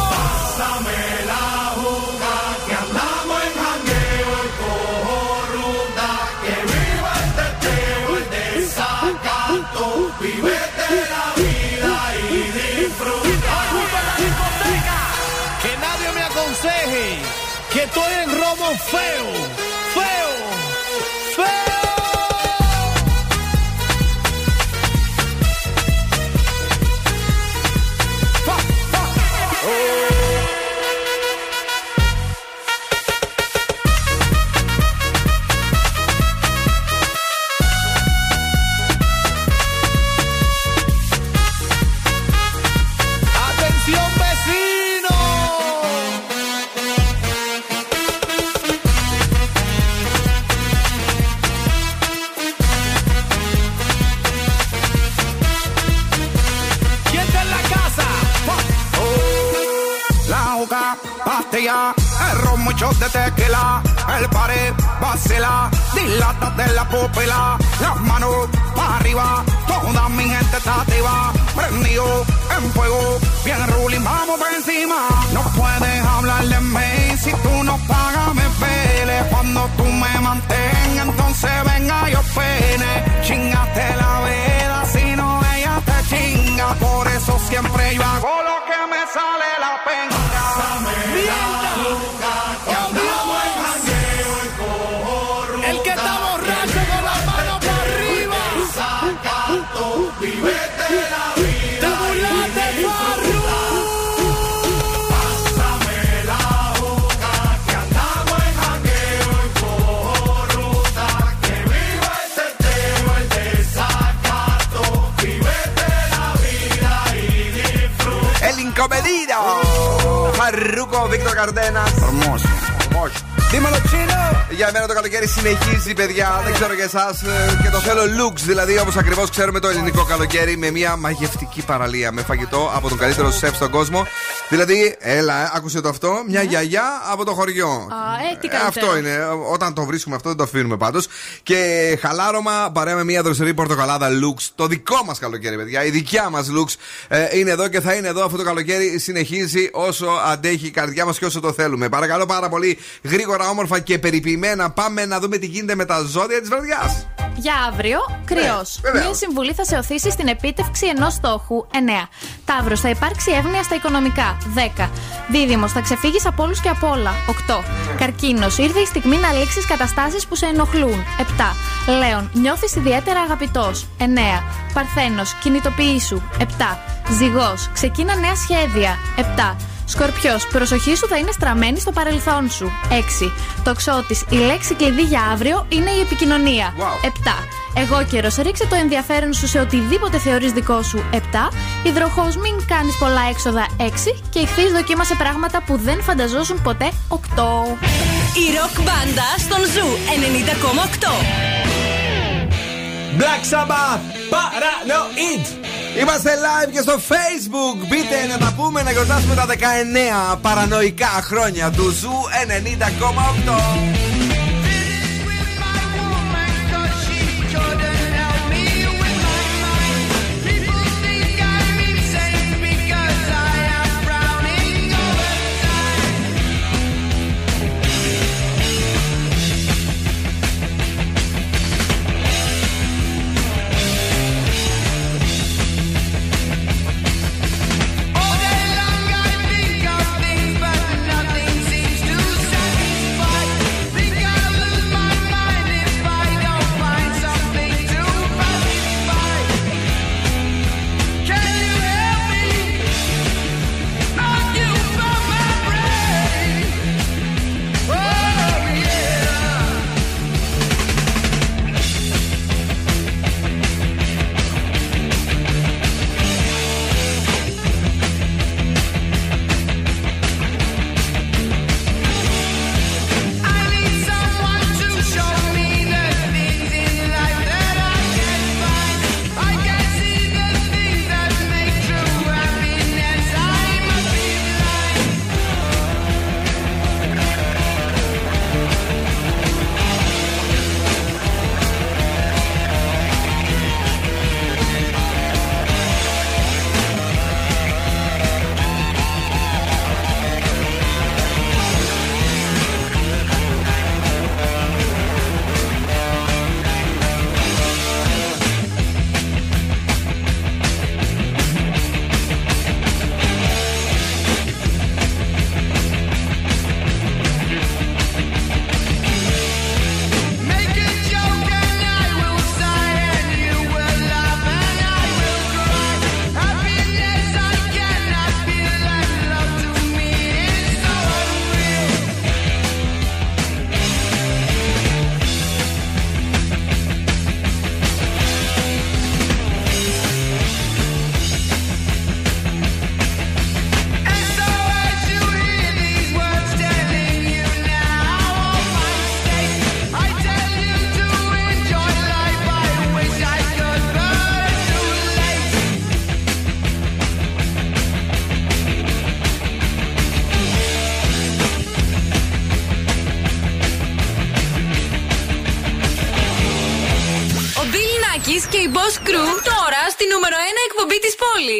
[SPEAKER 2] will fail. Εσά. Και το θέλω looks, δηλαδή όπως ακριβώς ξέρουμε το ελληνικό καλοκαίρι με μια μαγευτική παραλία. Με φαγητό από τον καλύτερο σεφ στον κόσμο. Δηλαδή, έλα, ε, άκουσε το αυτό. Μια γιαγιά από το χωριό.
[SPEAKER 4] Α, ε, τι
[SPEAKER 2] Ε,
[SPEAKER 4] καλύτερο.
[SPEAKER 2] Αυτό είναι. Όταν το βρίσκουμε αυτό, δεν το αφήνουμε πάντως. Και χαλάρωμα παρέα με μια δροσερή πορτοκαλάδα looks. Το δικό μας καλοκαίρι, παιδιά. Η δικιά μας looks ε, είναι εδώ και θα είναι εδώ αυτό το καλοκαίρι. Συνεχίζει όσο αντέχει η καρδιά μας και όσο το θέλουμε. Παρακαλώ πάρα πολύ γρήγορα, όμορφα και περιποιημένα. Πάμε να δούμε τι γίνεται με τα ζώδια της βραδιάς.
[SPEAKER 4] Για αύριο, κρυός.
[SPEAKER 2] βεβαίως.
[SPEAKER 4] Μία συμβουλή θα σε οθήσει στην επίτευξη ενός στόχου. 9. Ταύρος, θα υπάρξει εύνοια στα οικονομικά. 10. Δίδυμος, θα ξεφύγεις από όλους και από όλα. 8. Καρκίνος, ήρθε η στιγμή να λήξεις καταστάσεις που σε ενοχλούν. 7. Λέων, νιώθεις ιδιαίτερα αγαπητός. 9. Παρθένος, κινητοποιήσου. 7. Ζυγός, ξεκίνα νέα σχέδια. 7. Σκορπιός, προσοχή σου θα είναι στραμμένη στο παρελθόν σου. 6. Τοξότη, η λέξη κλειδί για αύριο είναι η επικοινωνία. 7. Αιγόκερω, ρίξε το ενδιαφέρον σου σε οτιδήποτε θεωρείς δικό σου. 7. Υδροχόε, μην κάνεις πολλά έξοδα. 6. Και Ιχθύς δοκίμασε πράγματα που δεν φανταζόσουν ποτέ. 8.
[SPEAKER 6] Η ροκ μπάντα στο Zoo 90,8.
[SPEAKER 2] Black Sabbath, Paranoid. Είμαστε live και στο Facebook. Μπείτε να τα πούμε να γιορτάσουμε τα 19 παρανοϊκά χρόνια του Zoo 90,8.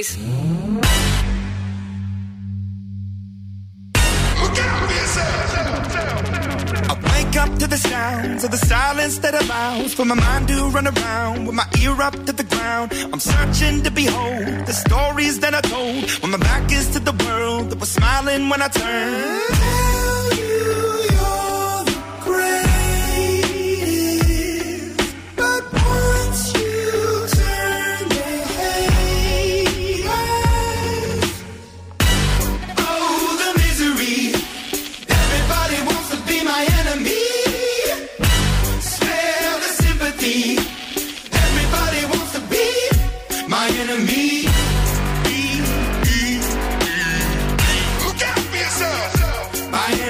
[SPEAKER 10] please. I
[SPEAKER 13] wake up to the sounds of the silence that allows for my mind to run around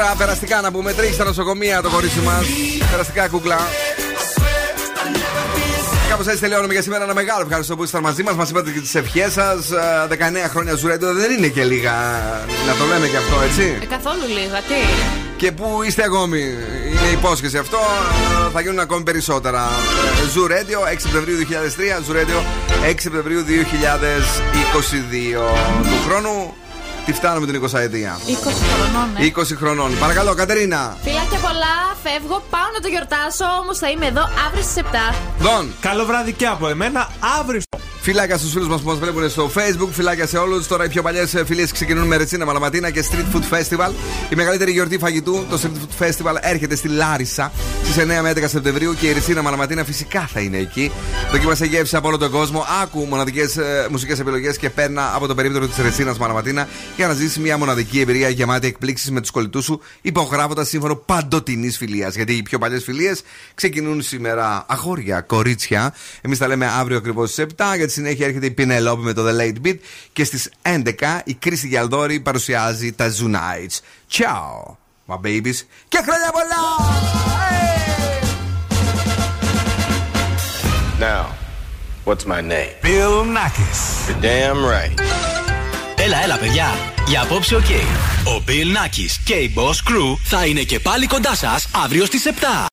[SPEAKER 2] Στη Δήμητρα, περαστικά να πούμε, τρέχει στα νοσοκομεία το κορίτσι μας. Περαστικά κούκλα. Κάπως έτσι τελειώνουμε για σήμερα. Ένα μεγάλο ευχαριστώ που ήσασταν μαζί μας. Μας είπατε και τις ευχές σας. 19 χρόνια Zoo Radio δεν είναι και λίγα. Να το λέμε και αυτό, έτσι.
[SPEAKER 4] Ε, καθόλου λίγα, τι;
[SPEAKER 2] Και που είστε ακόμη; Είναι υπόσχεση αυτό. Ε, Θα γίνουν ακόμη περισσότερα. Zoo Radio 6 Σεπτεμβρίου 2003. Zoo Radio 6 Σεπτεμβρίου 2022 του χρόνου. Τη φτάνουμε την 20 ετία.
[SPEAKER 4] 20 χρονών, ε.
[SPEAKER 2] 20 χρονών. Παρακαλώ, Κατερίνα.
[SPEAKER 4] Φιλάκια πολλά, φεύγω, πάω να το γιορτάσω, όμως θα είμαι εδώ αύριο στις 7.
[SPEAKER 2] Δον.
[SPEAKER 3] Καλό βράδυ και από εμένα. Αύριο.
[SPEAKER 2] Φιλάκια στους φίλους μας που μας βλέπουν στο Facebook, φιλάκια σε όλους. Τώρα οι πιο παλιές φιλίες ξεκινούν με Ρετσίνα Μαλαματίνα και Street Food Festival. Η μεγαλύτερη γιορτή φαγητού, το Street Food Festival, έρχεται στη Λάρισα στις 9 με 11 Σεπτεμβρίου και η Ρετσίνα Μαλαματίνα φυσικά θα είναι εκεί. Δοκίμασε γεύση από όλο τον κόσμο. Άκου μοναδικές μουσικές επιλογές και παίρνα από το περίπτερο της Ρετσίνας Μαλαματίνα για να ζήσει μια μοναδική εμπειρία γεμάτη εκπλήξεις με τους κολλητούς σου, υπογράφοντας σύμφωνο παντοτινής φιλίας. Γιατί οι πιο παλιές φιλίες ξεκινούν σήμερα αγόρια, κορίτσια. Εμείς τα λέμε αύριο ακριβώς στις 7. Για τη συνέχεια έρχεται η Πινελόπη με το The Late Beat. Και στις 11 η Κρίστη Γιαλδόρη παρουσιάζει τα Zoo Nights. Ciao, my babies. Και χρόνια πολλά!
[SPEAKER 19] Now, what's my name?
[SPEAKER 1] Bill Nakis.
[SPEAKER 19] You're damn right.
[SPEAKER 1] Έλα, έλα, παιδιά. Για απόψε, οκ. Ο Bill Nakis και η Boss Crew θα είναι και πάλι κοντά σας αύριο στις 7.